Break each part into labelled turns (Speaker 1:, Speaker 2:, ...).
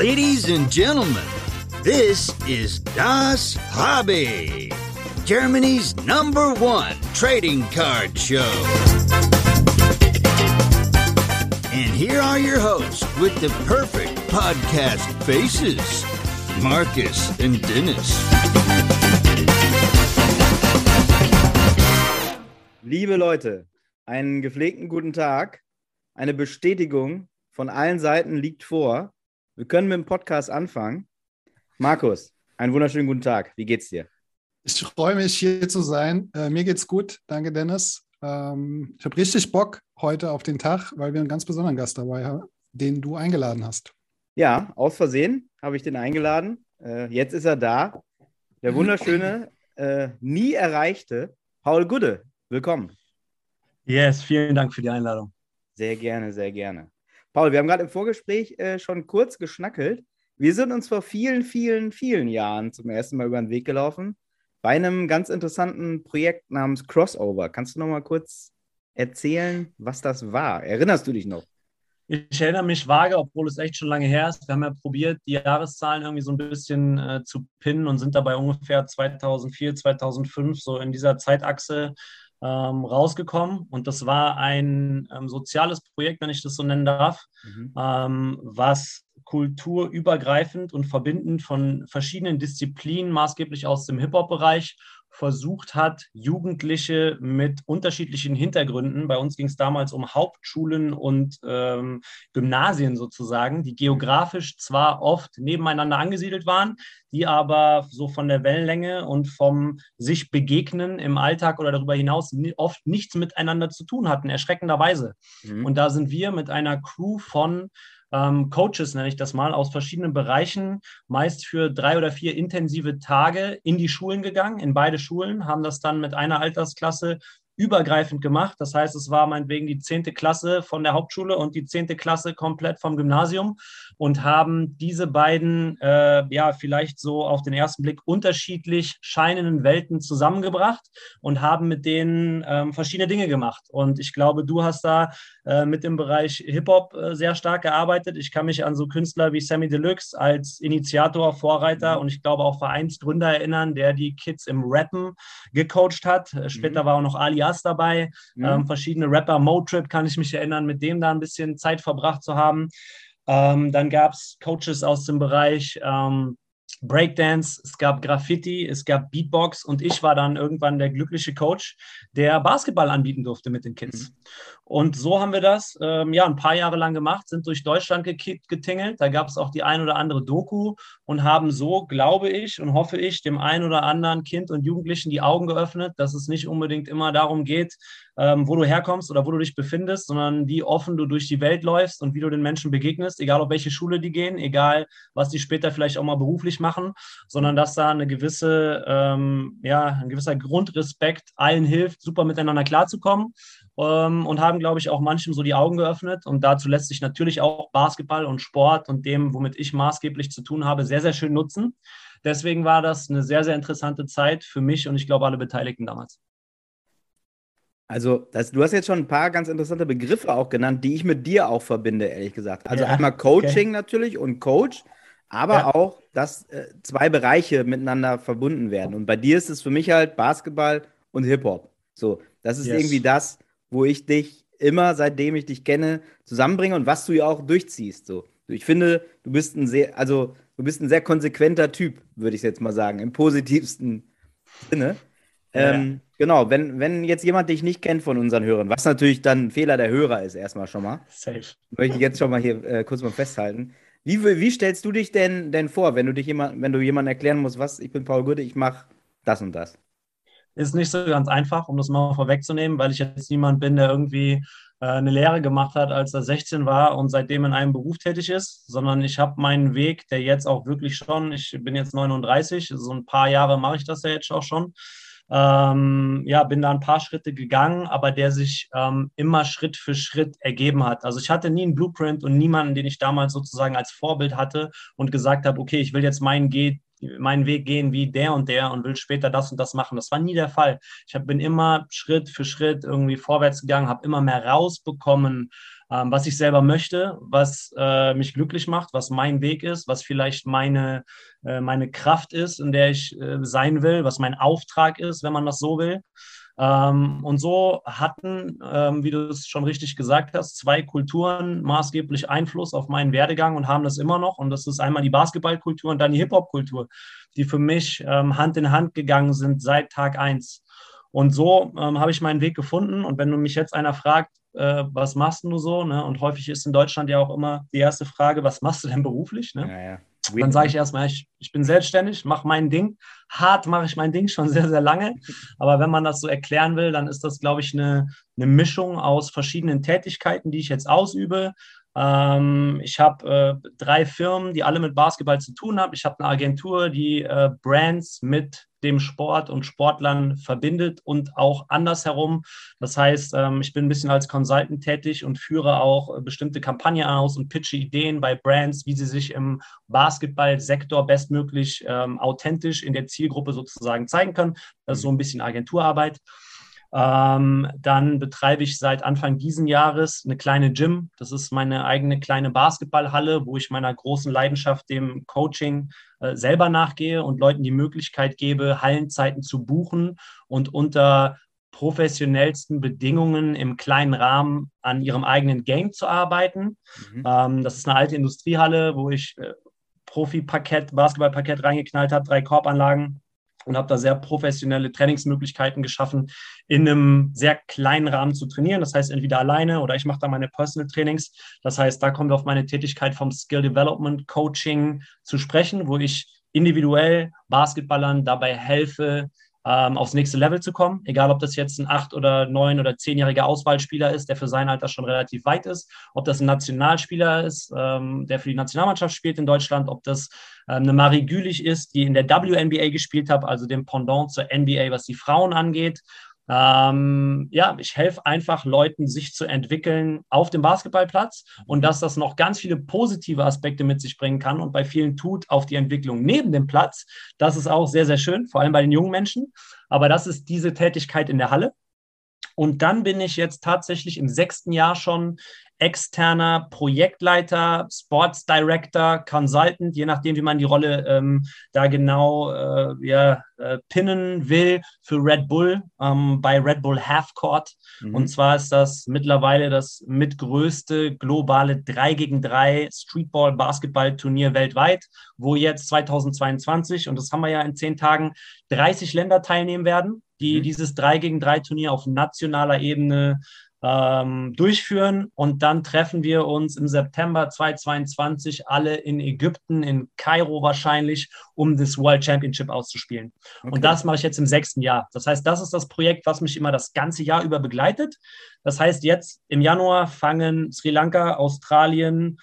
Speaker 1: Ladies and gentlemen, this is Das Hobby, Germany's number one trading card show. And here are your hosts with the perfect podcast faces Marcus and Dennis.
Speaker 2: Liebe Leute, einen gepflegten guten Tag. Eine Bestätigung von allen Seiten liegt vor. Wir können mit dem Podcast anfangen. Markus, einen wunderschönen guten Tag. Wie geht's dir?
Speaker 3: Ich freue mich, hier zu sein. Äh, mir geht's gut. Danke, Dennis. Ähm, ich habe richtig Bock heute auf den Tag, weil wir einen ganz besonderen Gast dabei haben, den du eingeladen hast.
Speaker 2: Ja, aus Versehen habe ich den eingeladen. Äh, jetzt ist er da. Der wunderschöne, äh, nie erreichte Paul Gude. Willkommen.
Speaker 4: Yes, vielen Dank für die Einladung.
Speaker 2: Sehr gerne, sehr gerne. Paul, wir haben gerade im Vorgespräch äh, schon kurz geschnackelt. Wir sind uns vor vielen, vielen, vielen Jahren zum ersten Mal über den Weg gelaufen bei einem ganz interessanten Projekt namens Crossover. Kannst du noch mal kurz erzählen, was das war? Erinnerst du dich noch?
Speaker 4: Ich erinnere mich vage, obwohl es echt schon lange her ist. Wir haben ja probiert, die Jahreszahlen irgendwie so ein bisschen äh, zu pinnen und sind dabei ungefähr 2004, 2005 so in dieser Zeitachse ähm, rausgekommen. Und das war ein ähm, soziales Projekt, wenn ich das so nennen darf, mhm. ähm, was kulturübergreifend und verbindend von verschiedenen Disziplinen, maßgeblich aus dem Hip-Hop-Bereich, versucht hat, Jugendliche mit unterschiedlichen Hintergründen, bei uns ging es damals um Hauptschulen und ähm, Gymnasien sozusagen, die geografisch zwar oft nebeneinander angesiedelt waren, die aber so von der Wellenlänge und vom sich begegnen im Alltag oder darüber hinaus oft nichts miteinander zu tun hatten, erschreckenderweise. Mhm. Und da sind wir mit einer Crew von ähm, Coaches, nenne ich das mal, aus verschiedenen Bereichen, meist für drei oder vier intensive Tage in die Schulen gegangen, in beide Schulen, haben das dann mit einer Altersklasse übergreifend gemacht. Das heißt, es war meinetwegen die zehnte Klasse von der Hauptschule und die zehnte Klasse komplett vom Gymnasium und haben diese beiden, äh, ja, vielleicht so auf den ersten Blick unterschiedlich scheinenden Welten zusammengebracht und haben mit denen ähm, verschiedene Dinge gemacht. Und ich glaube, du hast da äh, mit dem Bereich Hip-Hop äh, sehr stark gearbeitet. Ich kann mich an so Künstler wie Sammy Deluxe als Initiator, Vorreiter mhm. und ich glaube auch Vereinsgründer erinnern, der die Kids im Rappen gecoacht hat. Äh, später mhm. war auch noch Alias dabei, mhm. ähm, verschiedene Rapper, Motrip kann ich mich erinnern, mit dem da ein bisschen Zeit verbracht zu haben. Ähm, dann gab es Coaches aus dem Bereich ähm, Breakdance, es gab Graffiti, es gab Beatbox und ich war dann irgendwann der glückliche Coach, der Basketball anbieten durfte mit den Kids. Mhm. Und so haben wir das ähm, ja ein paar Jahre lang gemacht, sind durch Deutschland getingelt. Da gab es auch die ein oder andere Doku und haben so, glaube ich und hoffe ich, dem ein oder anderen Kind und Jugendlichen die Augen geöffnet, dass es nicht unbedingt immer darum geht, ähm, wo du herkommst oder wo du dich befindest, sondern wie offen du durch die Welt läufst und wie du den Menschen begegnest, egal auf welche Schule die gehen, egal was die später vielleicht auch mal beruflich machen, sondern dass da eine gewisse, ähm, ja, ein gewisser Grundrespekt allen hilft, super miteinander klarzukommen ähm, und haben, glaube ich, auch manchem so die Augen geöffnet. Und dazu lässt sich natürlich auch Basketball und Sport und dem, womit ich maßgeblich zu tun habe, sehr, sehr schön nutzen. Deswegen war das eine sehr, sehr interessante Zeit für mich und ich glaube alle Beteiligten damals.
Speaker 2: Also, das, du hast jetzt schon ein paar ganz interessante Begriffe auch genannt, die ich mit dir auch verbinde, ehrlich gesagt. Also ja, einmal Coaching okay. natürlich und Coach, aber ja. auch, dass äh, zwei Bereiche miteinander verbunden werden. Und bei dir ist es für mich halt Basketball und Hip-Hop. So, das ist yes. irgendwie das, wo ich dich immer, seitdem ich dich kenne, zusammenbringe und was du ja auch durchziehst. So. Ich finde, du bist ein sehr, also du bist ein sehr konsequenter Typ, würde ich jetzt mal sagen, im positivsten Sinne. Ja. Ähm, Genau, wenn, wenn jetzt jemand dich nicht kennt von unseren Hörern, was natürlich dann ein Fehler der Hörer ist, erstmal schon mal. Safe. Möchte ich jetzt schon mal hier äh, kurz mal festhalten. Wie, wie stellst du dich denn, denn vor, wenn du dich jemand, wenn du jemandem erklären musst, was, ich bin Paul Gude, ich mache das und das?
Speaker 4: Ist nicht so ganz einfach, um das mal vorwegzunehmen, weil ich jetzt niemand bin, der irgendwie äh, eine Lehre gemacht hat, als er 16 war und seitdem in einem Beruf tätig ist, sondern ich habe meinen Weg, der jetzt auch wirklich schon, ich bin jetzt 39, so ein paar Jahre mache ich das ja jetzt auch schon, ähm, ja, bin da ein paar Schritte gegangen, aber der sich ähm, immer Schritt für Schritt ergeben hat. Also ich hatte nie einen Blueprint und niemanden, den ich damals sozusagen als Vorbild hatte und gesagt habe, okay, ich will jetzt meinen, Ge meinen Weg gehen wie der und der und will später das und das machen. Das war nie der Fall. Ich hab, bin immer Schritt für Schritt irgendwie vorwärts gegangen, habe immer mehr rausbekommen ähm, was ich selber möchte, was äh, mich glücklich macht, was mein Weg ist, was vielleicht meine, äh, meine Kraft ist, in der ich äh, sein will, was mein Auftrag ist, wenn man das so will. Ähm, und so hatten, ähm, wie du es schon richtig gesagt hast, zwei Kulturen maßgeblich Einfluss auf meinen Werdegang und haben das immer noch. Und das ist einmal die Basketballkultur und dann die Hip-Hop-Kultur, die für mich ähm, Hand in Hand gegangen sind seit Tag eins. Und so habe ich meinen Weg gefunden. Und wenn du mich jetzt einer fragt, äh, was machst du so? Ne? Und häufig ist in Deutschland ja auch immer die erste Frage, was machst du denn beruflich? Ne? Ja, ja. Dann sage ich erstmal, ich, ich bin selbstständig, mache mein Ding. Hart mache ich mein Ding schon sehr, sehr lange. Aber wenn man das so erklären will, dann ist das, glaube ich, eine, eine Mischung aus verschiedenen Tätigkeiten, die ich jetzt ausübe. Ähm, ich habe äh, drei Firmen, die alle mit Basketball zu tun haben. Ich habe eine Agentur, die äh, Brands mit dem Sport und Sportlern verbindet und auch andersherum. Das heißt, ähm, ich bin ein bisschen als Consultant tätig und führe auch äh, bestimmte Kampagnen aus und pitche Ideen bei Brands, wie sie sich im Basketballsektor bestmöglich ähm, authentisch in der Zielgruppe sozusagen zeigen können. Das ist so ein bisschen Agenturarbeit. Ähm, dann betreibe ich seit Anfang diesen Jahres eine kleine Gym. Das ist meine eigene kleine Basketballhalle, wo ich meiner großen Leidenschaft, dem Coaching, äh, selber nachgehe und Leuten die Möglichkeit gebe, Hallenzeiten zu buchen und unter professionellsten Bedingungen im kleinen Rahmen an ihrem eigenen Game zu arbeiten. Mhm. Ähm, das ist eine alte Industriehalle, wo ich äh, Profi-Parkett, Basketballparkett reingeknallt habe, drei Korbanlagen und habe da sehr professionelle Trainingsmöglichkeiten geschaffen, in einem sehr kleinen Rahmen zu trainieren. Das heißt, entweder alleine oder ich mache da meine Personal Trainings. Das heißt, da kommen wir auf meine Tätigkeit vom Skill Development Coaching zu sprechen, wo ich individuell Basketballern dabei helfe, ähm, aufs nächste Level zu kommen. Egal, ob das jetzt ein acht- oder neun- oder zehnjähriger Auswahlspieler ist, der für sein Alter schon relativ weit ist, ob das ein Nationalspieler ist, ähm, der für die Nationalmannschaft spielt in Deutschland, ob das ähm, eine Marie Gülich ist, die in der WNBA gespielt hat, also dem Pendant zur NBA, was die Frauen angeht, ähm, ja, ich helfe einfach Leuten, sich zu entwickeln auf dem Basketballplatz und dass das noch ganz viele positive Aspekte mit sich bringen kann und bei vielen tut auf die Entwicklung neben dem Platz. Das ist auch sehr, sehr schön, vor allem bei den jungen Menschen. Aber das ist diese Tätigkeit in der Halle. Und dann bin ich jetzt tatsächlich im sechsten Jahr schon externer Projektleiter, Sports Director, Consultant, je nachdem, wie man die Rolle ähm, da genau äh, ja, äh, pinnen will, für Red Bull ähm, bei Red Bull Half Court. Mhm. Und zwar ist das mittlerweile das mitgrößte globale 3 gegen 3 Streetball-Basketball-Turnier weltweit, wo jetzt 2022, und das haben wir ja in zehn Tagen, 30 Länder teilnehmen werden, die mhm. dieses 3 gegen 3 Turnier auf nationaler Ebene ähm, durchführen. Und dann treffen wir uns im September 2022 alle in Ägypten, in Kairo wahrscheinlich, um das World Championship auszuspielen. Okay. Und das mache ich jetzt im sechsten Jahr. Das heißt, das ist das Projekt, was mich immer das ganze Jahr über begleitet. Das heißt, jetzt im Januar fangen Sri Lanka, Australien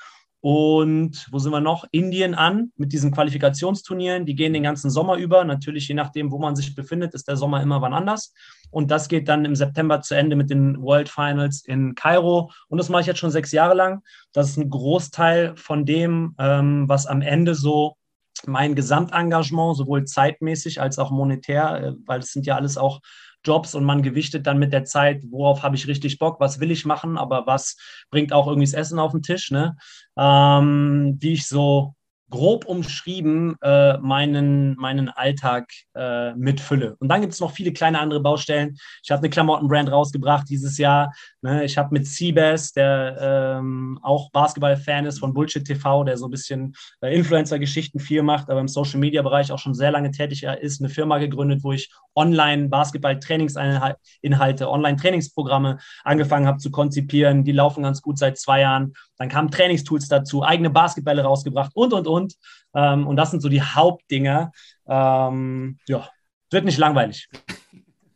Speaker 4: und wo sind wir noch? Indien an mit diesen Qualifikationsturnieren. Die gehen den ganzen Sommer über. Natürlich, je nachdem, wo man sich befindet, ist der Sommer immer wann anders. Und das geht dann im September zu Ende mit den World Finals in Kairo. Und das mache ich jetzt schon sechs Jahre lang. Das ist ein Großteil von dem, ähm, was am Ende so mein Gesamtengagement, sowohl zeitmäßig als auch monetär, äh, weil es sind ja alles auch Jobs und man gewichtet dann mit der Zeit, worauf habe ich richtig Bock, was will ich machen, aber was bringt auch irgendwie das Essen auf den Tisch, ne? Ähm, wie ich so grob umschrieben äh, meinen, meinen Alltag äh, mitfülle. Und dann gibt es noch viele kleine andere Baustellen. Ich habe eine Klamottenbrand rausgebracht dieses Jahr. Ne? Ich habe mit Seabass, der ähm, auch Basketball-Fan ist von Bullshit TV, der so ein bisschen äh, Influencer-Geschichten viel macht, aber im Social-Media-Bereich auch schon sehr lange tätig ist, eine Firma gegründet, wo ich online Basketball-Trainingsinhalte, Online-Trainingsprogramme angefangen habe zu konzipieren. Die laufen ganz gut seit zwei Jahren. Dann kamen Trainingstools dazu, eigene Basketbälle rausgebracht und, und, und. Ähm, und das sind so die Hauptdinger. Ähm, ja, wird nicht langweilig.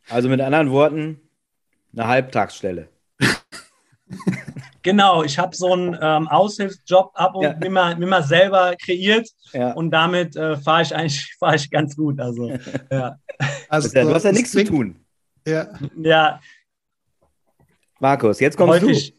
Speaker 2: Also mit anderen Worten, eine Halbtagsstelle.
Speaker 4: Genau, ich habe so einen ähm, Aushilfsjob ab und ja. immer, immer selber kreiert ja. und damit äh, fahre ich eigentlich fahr ich ganz gut. Also, ja.
Speaker 2: also du hast ja nichts zu tun.
Speaker 4: Ja. ja.
Speaker 2: Markus, jetzt kommst
Speaker 4: häufig,
Speaker 2: du.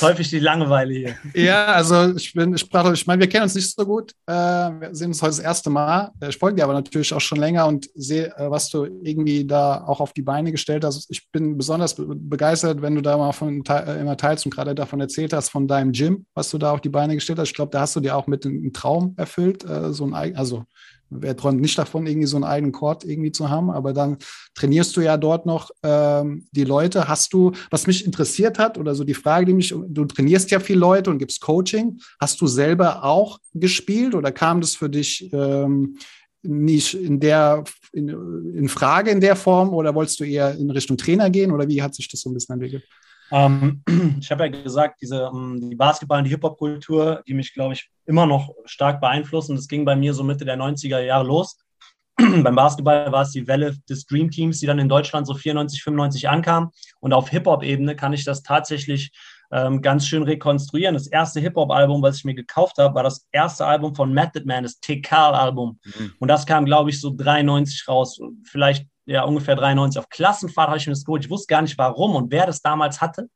Speaker 4: Häufig die Langeweile hier.
Speaker 3: Ja, also ich bin, ich, ich meine, wir kennen uns nicht so gut. Äh, wir sehen uns heute das erste Mal. Äh, ich folge dir aber natürlich auch schon länger und sehe, äh, was du irgendwie da auch auf die Beine gestellt hast. Ich bin besonders begeistert, wenn du da mal von immer teilst und gerade davon erzählt hast, von deinem Gym, was du da auf die Beine gestellt hast. Ich glaube, da hast du dir auch mit einem Traum erfüllt, so ein also wer träumt nicht davon, irgendwie so einen eigenen Court irgendwie zu haben, aber dann trainierst du ja dort noch ähm, die Leute. Hast du, was mich interessiert hat, oder so die Frage, die mich, du trainierst ja viele Leute und gibst Coaching. Hast du selber auch gespielt oder kam das für dich ähm, nicht in der in, in Frage in der Form oder wolltest du eher in Richtung Trainer gehen oder wie hat sich das so ein bisschen entwickelt?
Speaker 4: Ähm, ich habe ja gesagt, diese, ähm, die Basketball- und die Hip-Hop-Kultur, die mich, glaube ich, immer noch stark beeinflussen. Das ging bei mir so Mitte der 90er Jahre los. Beim Basketball war es die Welle des Dream Teams, die dann in Deutschland so 94, 95 ankam. Und auf Hip-Hop-Ebene kann ich das tatsächlich ähm, ganz schön rekonstruieren. Das erste Hip-Hop-Album, was ich mir gekauft habe, war das erste Album von Method Man, das Tekal-Album. Mhm. Und das kam, glaube ich, so 93 raus. Vielleicht ja ungefähr 93 auf Klassenfahrt habe ich mir das geholt. Ich wusste gar nicht, warum und wer das damals hatte.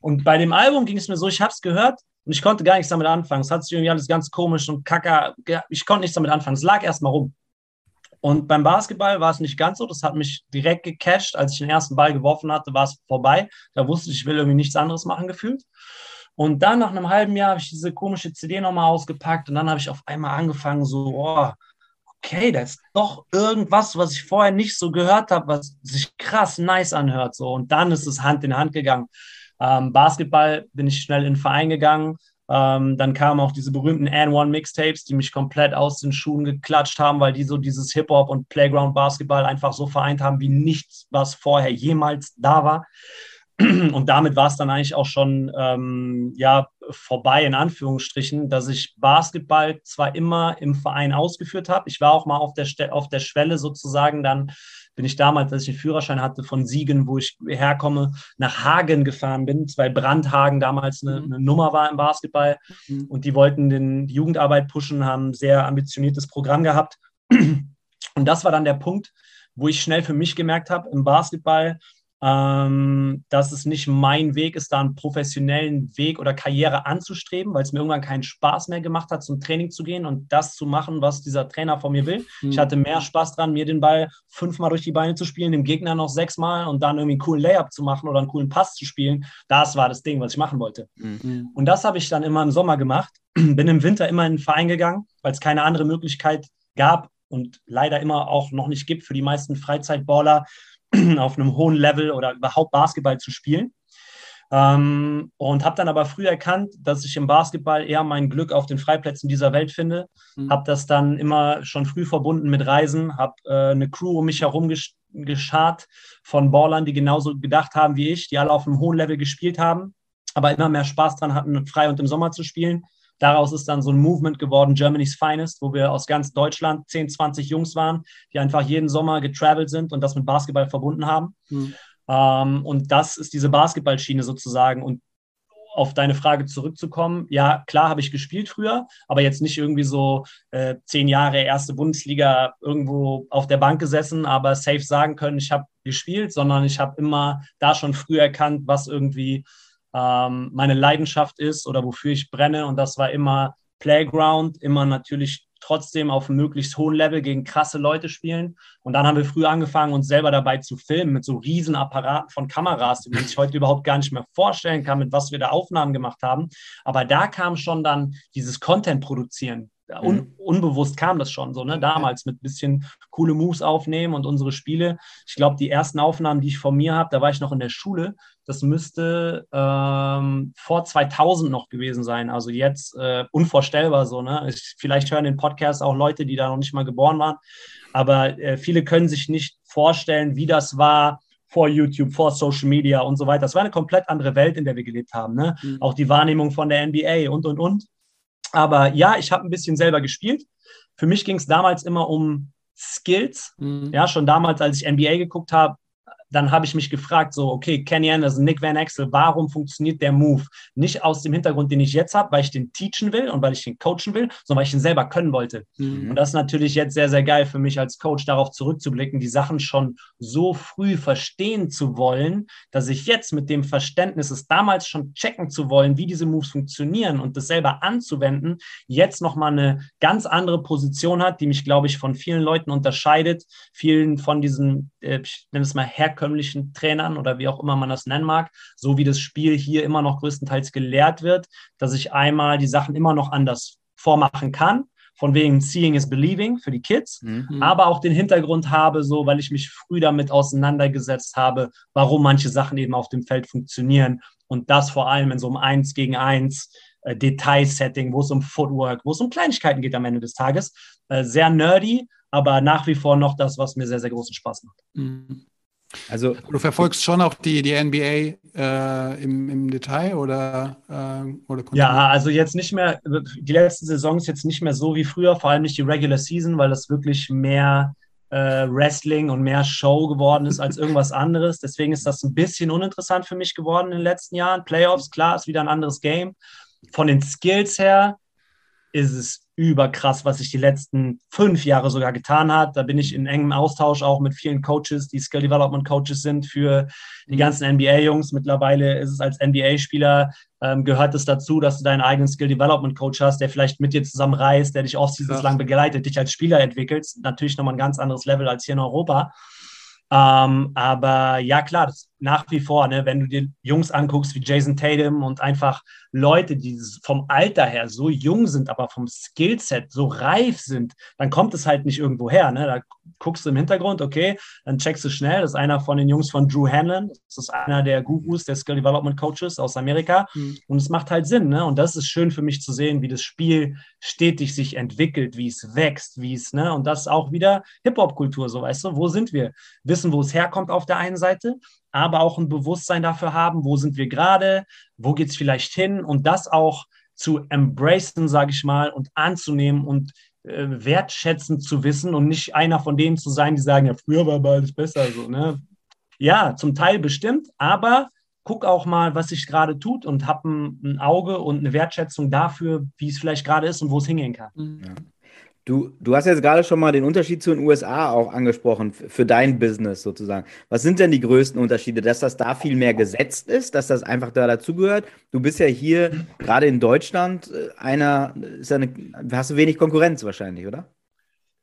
Speaker 4: Und bei dem Album ging es mir so, ich habe es gehört und ich konnte gar nichts damit anfangen. Es hat sich irgendwie alles ganz komisch und kacke. Ich konnte nichts damit anfangen. Es lag erst mal rum. Und beim Basketball war es nicht ganz so. Das hat mich direkt gecatcht. Als ich den ersten Ball geworfen hatte, war es vorbei. Da wusste ich, ich will irgendwie nichts anderes machen gefühlt. Und dann nach einem halben Jahr habe ich diese komische CD nochmal ausgepackt und dann habe ich auf einmal angefangen, so, oh, okay, da ist doch irgendwas, was ich vorher nicht so gehört habe, was sich krass nice anhört. So. Und dann ist es Hand in Hand gegangen. Ähm, Basketball bin ich schnell in den Verein gegangen. Ähm, dann kamen auch diese berühmten N1-Mixtapes, die mich komplett aus den Schuhen geklatscht haben, weil die so dieses Hip-Hop und Playground-Basketball einfach so vereint haben wie nichts, was vorher jemals da war. Und damit war es dann eigentlich auch schon ähm, ja, vorbei, in Anführungsstrichen, dass ich Basketball zwar immer im Verein ausgeführt habe. Ich war auch mal auf der, auf der Schwelle sozusagen. Dann bin ich damals, als ich einen Führerschein hatte von Siegen, wo ich herkomme, nach Hagen gefahren bin, weil Brandhagen damals eine, mhm. eine Nummer war im Basketball. Mhm. Und die wollten den, die Jugendarbeit pushen, haben ein sehr ambitioniertes Programm gehabt. Und das war dann der Punkt, wo ich schnell für mich gemerkt habe, im Basketball, ähm, dass es nicht mein Weg ist, da einen professionellen Weg oder Karriere anzustreben, weil es mir irgendwann keinen Spaß mehr gemacht hat, zum Training zu gehen und das zu machen, was dieser Trainer von mir will. Mhm. Ich hatte mehr Spaß dran, mir den Ball fünfmal durch die Beine zu spielen, dem Gegner noch sechsmal und dann irgendwie einen coolen Layup zu machen oder einen coolen Pass zu spielen. Das war das Ding, was ich machen wollte. Mhm. Und das habe ich dann immer im Sommer gemacht. Bin im Winter immer in den Verein gegangen, weil es keine andere Möglichkeit gab und leider immer auch noch nicht gibt für die meisten Freizeitballer, auf einem hohen Level oder überhaupt Basketball zu spielen. Ähm, und habe dann aber früh erkannt, dass ich im Basketball eher mein Glück auf den Freiplätzen dieser Welt finde. Mhm. Habe das dann immer schon früh verbunden mit Reisen, habe äh, eine Crew um mich herum gesch geschart von Ballern, die genauso gedacht haben wie ich, die alle auf einem hohen Level gespielt haben, aber immer mehr Spaß dran hatten, frei und im Sommer zu spielen. Daraus ist dann so ein Movement geworden, Germany's Finest, wo wir aus ganz Deutschland 10, 20 Jungs waren, die einfach jeden Sommer getravelt sind und das mit Basketball verbunden haben. Mhm. Ähm, und das ist diese Basketballschiene sozusagen. Und auf deine Frage zurückzukommen, ja, klar habe ich gespielt früher, aber jetzt nicht irgendwie so äh, zehn Jahre erste Bundesliga irgendwo auf der Bank gesessen, aber safe sagen können, ich habe gespielt, sondern ich habe immer da schon früh erkannt, was irgendwie ähm, meine Leidenschaft ist oder wofür ich brenne. Und das war immer Playground, immer natürlich trotzdem auf einem möglichst hohen Level gegen krasse Leute spielen. Und dann haben wir früh angefangen, uns selber dabei zu filmen mit so riesen Apparaten von Kameras, die man sich heute überhaupt gar nicht mehr vorstellen kann, mit was wir da Aufnahmen gemacht haben. Aber da kam schon dann dieses Content produzieren. Un mhm. unbewusst kam das schon so, ne? Damals mit ein bisschen coole Moves aufnehmen und unsere Spiele. Ich glaube, die ersten Aufnahmen, die ich von mir habe, da war ich noch in der Schule. Das müsste ähm, vor 2000 noch gewesen sein. Also jetzt äh, unvorstellbar so, ne? Ich, vielleicht hören den Podcast auch Leute, die da noch nicht mal geboren waren. Aber äh, viele können sich nicht vorstellen, wie das war, vor YouTube, vor Social Media und so weiter. Das war eine komplett andere Welt, in der wir gelebt haben. Ne? Mhm. Auch die Wahrnehmung von der NBA und, und, und. Aber ja, ich habe ein bisschen selber gespielt. Für mich ging es damals immer um Skills. Mhm. Ja, schon damals, als ich NBA geguckt habe, dann habe ich mich gefragt, so, okay, Kenny Anderson, Nick Van Axel, warum funktioniert der Move? Nicht aus dem Hintergrund, den ich jetzt habe, weil ich den teachen will und weil ich den coachen will, sondern weil ich ihn selber können wollte. Mhm. Und das ist natürlich jetzt sehr, sehr geil für mich als Coach, darauf zurückzublicken, die Sachen schon so früh verstehen zu wollen, dass ich jetzt mit dem Verständnis, es damals schon checken zu wollen, wie diese Moves funktionieren und das selber anzuwenden, jetzt nochmal eine ganz andere Position hat, die mich, glaube ich, von vielen Leuten unterscheidet, vielen von diesen, äh, ich nenne es mal, herkömmlichen herkömmlichen Trainern oder wie auch immer man das nennen mag, so wie das Spiel hier immer noch größtenteils gelehrt wird, dass ich einmal die Sachen immer noch anders vormachen kann, von wegen Seeing is Believing für die Kids, mhm. aber auch den Hintergrund habe, so weil ich mich früh damit auseinandergesetzt habe, warum manche Sachen eben auf dem Feld funktionieren und das vor allem in so einem Eins gegen Eins äh, Detailsetting, wo es um Footwork, wo es um Kleinigkeiten geht am Ende des Tages. Äh, sehr nerdy, aber nach wie vor noch das, was mir sehr, sehr großen Spaß macht. Mhm.
Speaker 3: Also du verfolgst schon auch die, die NBA äh, im, im Detail oder, äh, oder
Speaker 4: Ja, also jetzt nicht mehr, die letzten Saisons jetzt nicht mehr so wie früher, vor allem nicht die Regular Season, weil das wirklich mehr äh, Wrestling und mehr Show geworden ist als irgendwas anderes. Deswegen ist das ein bisschen uninteressant für mich geworden in den letzten Jahren. Playoffs, klar, ist wieder ein anderes Game. Von den Skills her ist es überkrass, was sich die letzten fünf Jahre sogar getan hat. Da bin ich in engem Austausch auch mit vielen Coaches, die Skill Development Coaches sind für die ganzen NBA-Jungs. Mittlerweile ist es als NBA-Spieler, ähm, gehört es dazu, dass du deinen eigenen Skill Development Coach hast, der vielleicht mit dir zusammen reist, der dich off lang begleitet, dich als Spieler entwickelst. Natürlich nochmal ein ganz anderes Level als hier in Europa. Ähm, aber ja, klar, das nach wie vor, ne, wenn du dir Jungs anguckst wie Jason Tatum und einfach Leute, die vom Alter her so jung sind, aber vom Skillset so reif sind, dann kommt es halt nicht irgendwo her. Ne? Da guckst du im Hintergrund, okay, dann checkst du schnell, das ist einer von den Jungs von Drew Hanlon, das ist einer der Gurus, der Skill Development Coaches aus Amerika mhm. und es macht halt Sinn. Ne? Und das ist schön für mich zu sehen, wie das Spiel stetig sich entwickelt, wie es wächst, wie es, ne? und das ist auch wieder Hip-Hop-Kultur, so weißt du, wo sind wir? Wissen, wo es herkommt auf der einen Seite, aber auch ein Bewusstsein dafür haben, wo sind wir gerade, wo geht es vielleicht hin und das auch zu embracen, sage ich mal, und anzunehmen und äh, wertschätzend zu wissen und nicht einer von denen zu sein, die sagen, ja, früher war aber alles besser. So, ne? Ja, zum Teil bestimmt, aber guck auch mal, was sich gerade tut und hab ein, ein, Auge und eine Wertschätzung dafür, wie es vielleicht gerade ist und wo es hingehen kann. Ja.
Speaker 2: Du, du hast jetzt gerade schon mal den Unterschied zu den USA auch angesprochen, für dein Business sozusagen. Was sind denn die größten Unterschiede? Dass das da viel mehr gesetzt ist, dass das einfach da dazugehört? Du bist ja hier gerade in Deutschland äh, einer, ist eine, hast du wenig Konkurrenz wahrscheinlich, oder?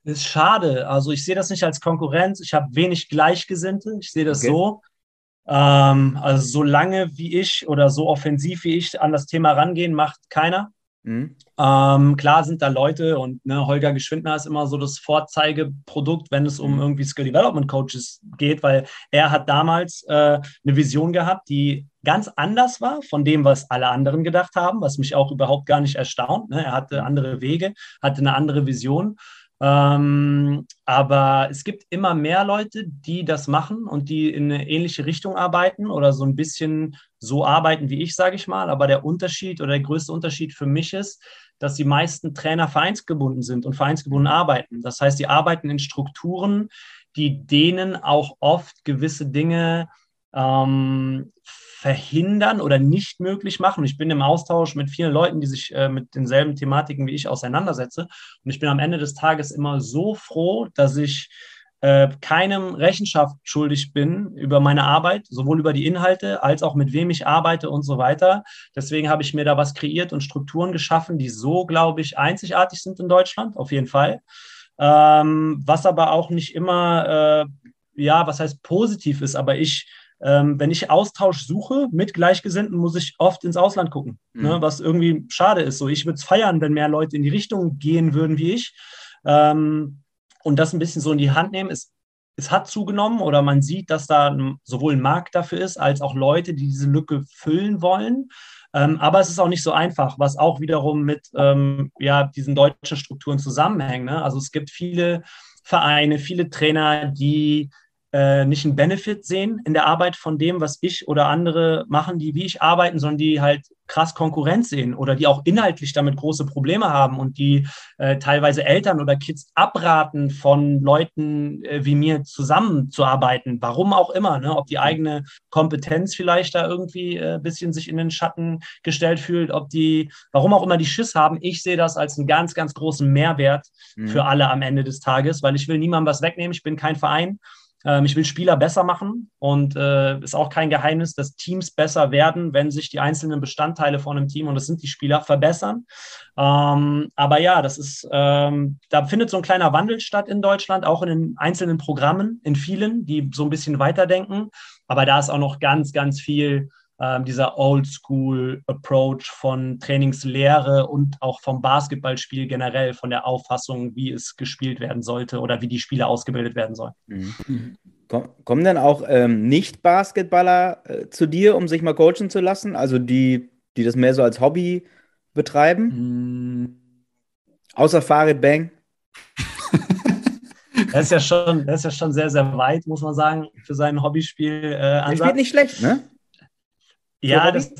Speaker 4: Das ist schade. Also ich sehe das nicht als Konkurrenz. Ich habe wenig Gleichgesinnte. Ich sehe das okay. so. Ähm, also so lange wie ich oder so offensiv wie ich an das Thema rangehen, macht keiner. Mhm. Ähm, klar sind da Leute und ne, Holger Geschwindner ist immer so das Vorzeigeprodukt, wenn es um mhm. irgendwie Skill Development Coaches geht, weil er hat damals äh, eine Vision gehabt, die ganz anders war von dem, was alle anderen gedacht haben, was mich auch überhaupt gar nicht erstaunt. Ne? Er hatte andere Wege, hatte eine andere Vision ähm, aber es gibt immer mehr Leute, die das machen und die in eine ähnliche Richtung arbeiten oder so ein bisschen so arbeiten wie ich, sage ich mal. Aber der Unterschied oder der größte Unterschied für mich ist, dass die meisten Trainer vereinsgebunden sind und vereinsgebunden arbeiten. Das heißt, die arbeiten in Strukturen, die denen auch oft gewisse Dinge ähm, verhindern oder nicht möglich machen. Ich bin im Austausch mit vielen Leuten, die sich äh, mit denselben Thematiken wie ich auseinandersetze. Und ich bin am Ende des Tages immer so froh, dass ich äh, keinem Rechenschaft schuldig bin über meine Arbeit, sowohl über die Inhalte als auch mit wem ich arbeite und so weiter. Deswegen habe ich mir da was kreiert und Strukturen geschaffen, die so, glaube ich, einzigartig sind in Deutschland, auf jeden Fall. Ähm, was aber auch nicht immer, äh, ja, was heißt positiv ist, aber ich ähm, wenn ich Austausch suche mit Gleichgesinnten, muss ich oft ins Ausland gucken, mhm. ne, was irgendwie schade ist. So, ich würde es feiern, wenn mehr Leute in die Richtung gehen würden wie ich. Ähm, und das ein bisschen so in die Hand nehmen. Es, es hat zugenommen oder man sieht, dass da sowohl ein Markt dafür ist, als auch Leute, die diese Lücke füllen wollen. Ähm, aber es ist auch nicht so einfach, was auch wiederum mit ähm, ja, diesen deutschen Strukturen zusammenhängt. Ne? Also es gibt viele Vereine, viele Trainer, die äh, nicht einen Benefit sehen in der Arbeit von dem, was ich oder andere machen, die wie ich arbeiten, sondern die halt krass Konkurrenz sehen oder die auch inhaltlich damit große Probleme haben und die äh, teilweise Eltern oder Kids abraten, von Leuten äh, wie mir zusammenzuarbeiten. Warum auch immer, ne? ob die eigene Kompetenz vielleicht da irgendwie ein äh, bisschen sich in den Schatten gestellt fühlt, ob die, warum auch immer die Schiss haben. Ich sehe das als einen ganz, ganz großen Mehrwert mhm. für alle am Ende des Tages, weil ich will niemandem was wegnehmen. Ich bin kein Verein. Ähm, ich will Spieler besser machen und äh, ist auch kein Geheimnis, dass Teams besser werden, wenn sich die einzelnen Bestandteile von einem Team, und das sind die Spieler, verbessern. Ähm, aber ja, das ist, ähm, da findet so ein kleiner Wandel statt in Deutschland, auch in den einzelnen Programmen, in vielen, die so ein bisschen weiterdenken. Aber da ist auch noch ganz, ganz viel ähm, dieser Oldschool-Approach von Trainingslehre und auch vom Basketballspiel generell, von der Auffassung, wie es gespielt werden sollte oder wie die Spieler ausgebildet werden sollen. Mhm.
Speaker 2: Kommen denn auch ähm, Nicht-Basketballer äh, zu dir, um sich mal coachen zu lassen? Also die, die das mehr so als Hobby betreiben? Mhm. Außer Farid Bang?
Speaker 4: Das ist ja schon, das ist ja schon sehr, sehr weit, muss man sagen, für sein Hobbyspiel. Äh,
Speaker 2: er spielt nicht schlecht, ne?
Speaker 4: Ja, das,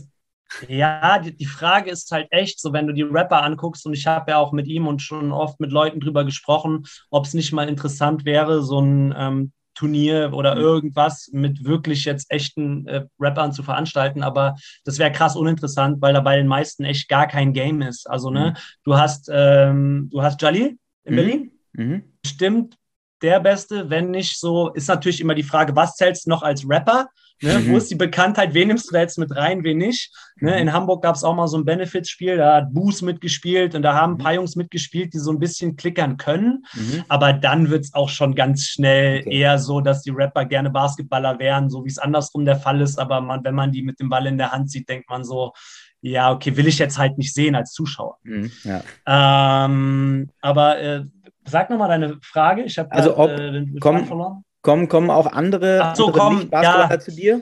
Speaker 4: ja, die, die, Frage ist halt echt so, wenn du die Rapper anguckst, und ich habe ja auch mit ihm und schon oft mit Leuten drüber gesprochen, ob es nicht mal interessant wäre, so ein ähm, Turnier oder mhm. irgendwas mit wirklich jetzt echten äh, Rappern zu veranstalten, aber das wäre krass uninteressant, weil da bei den meisten echt gar kein Game ist. Also, ne, mhm. du hast, ähm, du hast Jalil in mhm. Berlin, mhm. stimmt der Beste, wenn nicht so, ist natürlich immer die Frage, was zählst du noch als Rapper? Ne? Mhm. Wo ist die Bekanntheit? Wen nimmst du da jetzt mit rein, wen nicht? Ne? Mhm. In Hamburg gab es auch mal so ein Benefits-Spiel, da hat Boos mitgespielt und da haben ein mhm. paar Jungs mitgespielt, die so ein bisschen klickern können. Mhm. Aber dann wird es auch schon ganz schnell okay. eher so, dass die Rapper gerne Basketballer wären, so wie es andersrum der Fall ist. Aber man, wenn man die mit dem Ball in der Hand sieht, denkt man so, ja, okay, will ich jetzt halt nicht sehen als Zuschauer. Mhm, ja. ähm, aber äh, sag nochmal deine Frage. Ich habe
Speaker 2: also ob, äh, den komm, verloren. Kommen, kommen auch andere,
Speaker 4: so,
Speaker 2: andere
Speaker 4: komm, ja, zu dir?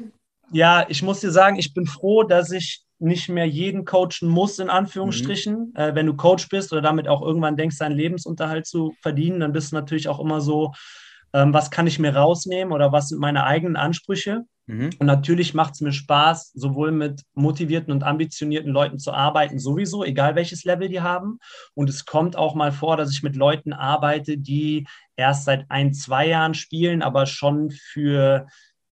Speaker 4: Ja, ich muss dir sagen, ich bin froh, dass ich nicht mehr jeden coachen muss, in Anführungsstrichen. Mhm. Äh, wenn du Coach bist oder damit auch irgendwann denkst, deinen Lebensunterhalt zu verdienen, dann bist du natürlich auch immer so, ähm, was kann ich mir rausnehmen oder was sind meine eigenen Ansprüche. Mhm. Und natürlich macht es mir Spaß, sowohl mit motivierten und ambitionierten Leuten zu arbeiten, sowieso, egal welches Level die haben. Und es kommt auch mal vor, dass ich mit Leuten arbeite, die erst seit ein, zwei Jahren spielen, aber schon für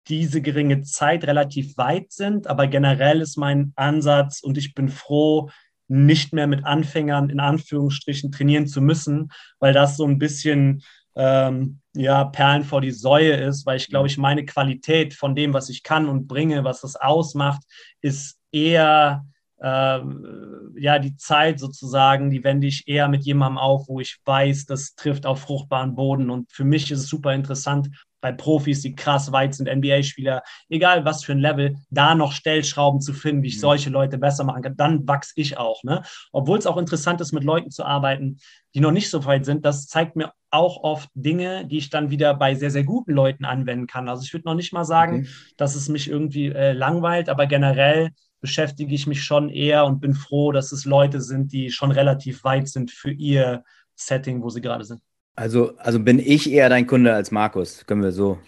Speaker 4: diese geringe Zeit relativ weit sind. Aber generell ist mein Ansatz und ich bin froh, nicht mehr mit Anfängern in Anführungsstrichen trainieren zu müssen, weil das so ein bisschen ähm, ja, Perlen vor die Säue ist, weil ich glaube, ich meine Qualität von dem, was ich kann und bringe, was das ausmacht, ist eher ja die Zeit sozusagen, die wende ich eher mit jemandem auf, wo ich weiß, das trifft auf fruchtbaren Boden. Und für mich ist es super interessant, bei Profis, die krass weit sind, NBA-Spieler, egal was für ein Level, da noch Stellschrauben zu finden, wie ich mhm. solche Leute besser machen kann, dann wachse ich auch. Ne? Obwohl es auch interessant ist, mit Leuten zu arbeiten, die noch nicht so weit sind, das zeigt mir auch oft Dinge, die ich dann wieder bei sehr, sehr guten Leuten anwenden kann. Also ich würde noch nicht mal sagen, okay. dass es mich irgendwie äh, langweilt, aber generell beschäftige ich mich schon eher und bin froh, dass es Leute sind, die schon relativ weit sind für ihr Setting, wo sie gerade sind.
Speaker 2: Also, also bin ich eher dein Kunde als Markus, können wir so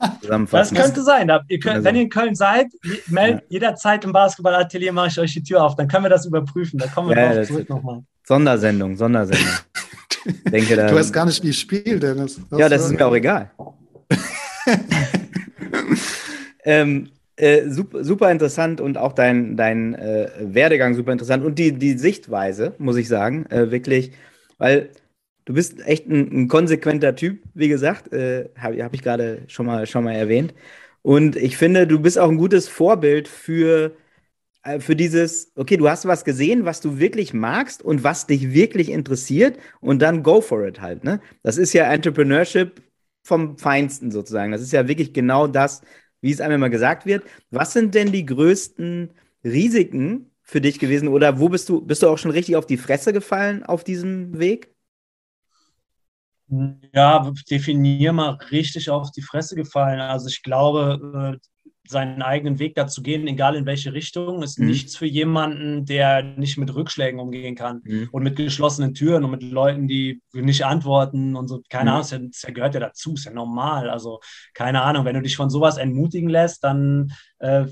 Speaker 2: zusammenfassen.
Speaker 4: Das könnte sein. Ihr könnt, also. Wenn ihr in Köln seid, meldet ja. jederzeit im Basketballatelier mache ich euch die Tür auf. Dann können wir das überprüfen. Da kommen wir ja, drauf zurück nochmal.
Speaker 2: Sondersendung, Sondersendung.
Speaker 3: Denke, da, du weißt gar nicht, wie ich spiele, Dennis.
Speaker 2: Das ja, das ist mir auch egal. ähm, äh, super, super, interessant und auch dein, dein äh, Werdegang super interessant und die, die Sichtweise, muss ich sagen, äh, wirklich, weil du bist echt ein, ein konsequenter Typ, wie gesagt, äh, habe hab ich gerade schon mal, schon mal erwähnt. Und ich finde, du bist auch ein gutes Vorbild für, äh, für dieses, okay, du hast was gesehen, was du wirklich magst und was dich wirklich interessiert und dann go for it halt. Ne? Das ist ja Entrepreneurship vom Feinsten sozusagen. Das ist ja wirklich genau das, wie es immer gesagt wird. Was sind denn die größten Risiken für dich gewesen oder wo bist du, bist du auch schon richtig auf die Fresse gefallen auf diesem Weg?
Speaker 4: Ja, definier mal richtig auf die Fresse gefallen. Also ich glaube, äh, seinen eigenen Weg dazu gehen, egal in welche Richtung, ist mhm. nichts für jemanden, der nicht mit Rückschlägen umgehen kann mhm. und mit geschlossenen Türen und mit Leuten, die nicht antworten und so. Keine mhm. Ahnung, das, gehört ja dazu, ist ja normal. Also keine Ahnung, wenn du dich von sowas entmutigen lässt, dann äh,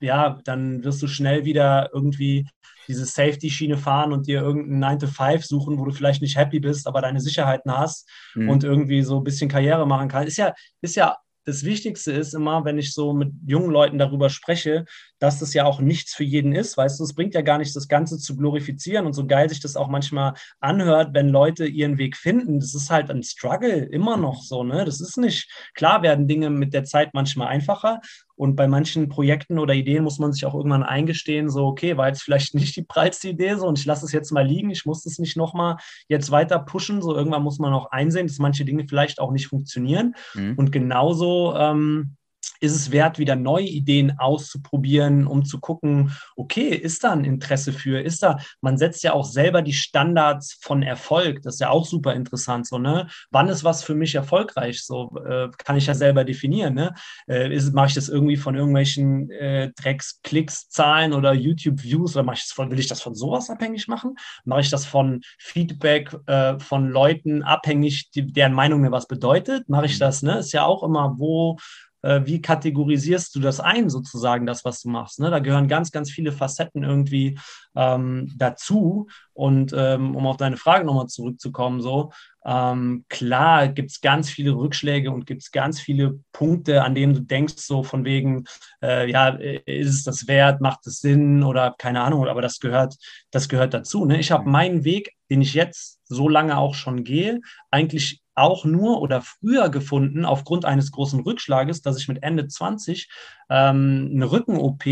Speaker 4: ja, dann wirst du schnell wieder irgendwie diese Safety-Schiene fahren und dir irgendeinen 9-to-5 suchen, wo du vielleicht nicht happy bist, aber deine Sicherheiten hast mhm. und irgendwie so ein bisschen Karriere machen kannst. Ist ja, ist ja das Wichtigste ist immer, wenn ich so mit jungen Leuten darüber spreche, dass das ja auch nichts für jeden ist. Weißt du, es bringt ja gar nichts, das Ganze zu glorifizieren und so geil sich das auch manchmal anhört, wenn Leute ihren Weg finden. Das ist halt ein Struggle, immer noch so. Ne? Das ist nicht, klar werden Dinge mit der Zeit manchmal einfacher und bei manchen Projekten oder Ideen muss man sich auch irgendwann eingestehen, so, okay, war jetzt vielleicht nicht die prallste Idee so und ich lasse es jetzt mal liegen, ich muss es nicht nochmal jetzt weiter pushen. So, irgendwann muss man auch einsehen, dass manche Dinge vielleicht auch nicht funktionieren. Mhm. Und genauso ähm, ist es wert, wieder neue Ideen auszuprobieren, um zu gucken, okay, ist da ein Interesse für? Ist da, man setzt ja auch selber die Standards von Erfolg. Das ist ja auch super interessant. So, ne? Wann ist was für mich erfolgreich? So äh, kann ich ja selber definieren. Ne? Äh, mache ich das irgendwie von irgendwelchen äh, Drecks, Zahlen oder YouTube-Views oder mache ich das von, will ich das von sowas abhängig machen? Mache ich das von Feedback äh, von Leuten abhängig, die, deren Meinung mir was bedeutet? Mache ich mhm. das? Ne? Ist ja auch immer, wo wie kategorisierst du das ein, sozusagen, das, was du machst. Ne? Da gehören ganz, ganz viele Facetten irgendwie ähm, dazu. Und ähm, um auf deine Frage nochmal zurückzukommen, so, ähm, klar gibt es ganz viele Rückschläge und gibt es ganz viele Punkte, an denen du denkst, so von wegen, äh, ja, ist es das wert, macht es Sinn oder keine Ahnung, aber das gehört, das gehört dazu. Ne? Ich habe meinen Weg, den ich jetzt so lange auch schon gehe, eigentlich auch nur oder früher gefunden aufgrund eines großen Rückschlages, dass ich mit Ende 20 ähm, eine Rücken-OP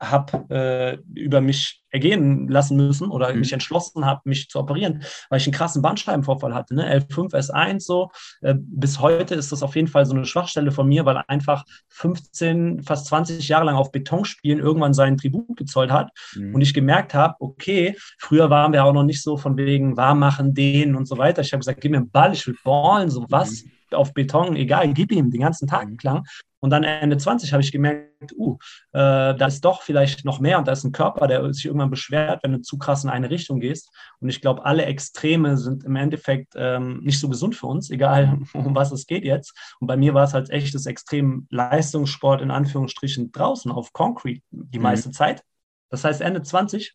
Speaker 4: habe äh, über mich ergehen lassen müssen oder mhm. mich entschlossen habe, mich zu operieren, weil ich einen krassen Bandscheibenvorfall hatte. Ne? L5, S1 so. Äh, bis heute ist das auf jeden Fall so eine Schwachstelle von mir, weil einfach 15, fast 20 Jahre lang auf Beton spielen irgendwann seinen Tribut gezollt hat mhm. und ich gemerkt habe, okay, früher waren wir auch noch nicht so von wegen warm machen, dehnen und so weiter. Ich habe gesagt, gib mir einen Ball, ich will ballen, so was. Mhm auf Beton, egal, gib ihm den ganzen Tag mhm. lang. Und dann Ende 20 habe ich gemerkt, uh, äh, da ist doch vielleicht noch mehr und da ist ein Körper, der sich irgendwann beschwert, wenn du zu krass in eine Richtung gehst. Und ich glaube, alle Extreme sind im Endeffekt ähm, nicht so gesund für uns, egal um was es geht jetzt. Und bei mir war es halt echt das extrem Leistungssport in Anführungsstrichen draußen auf Concrete die mhm. meiste Zeit. Das heißt Ende 20,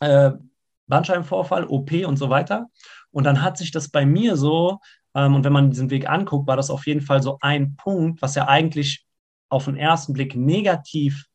Speaker 4: äh, Bandscheibenvorfall, OP und so weiter. Und dann hat sich das bei mir so und wenn man diesen Weg anguckt, war das auf jeden Fall so ein Punkt, was ja eigentlich auf den ersten Blick negativ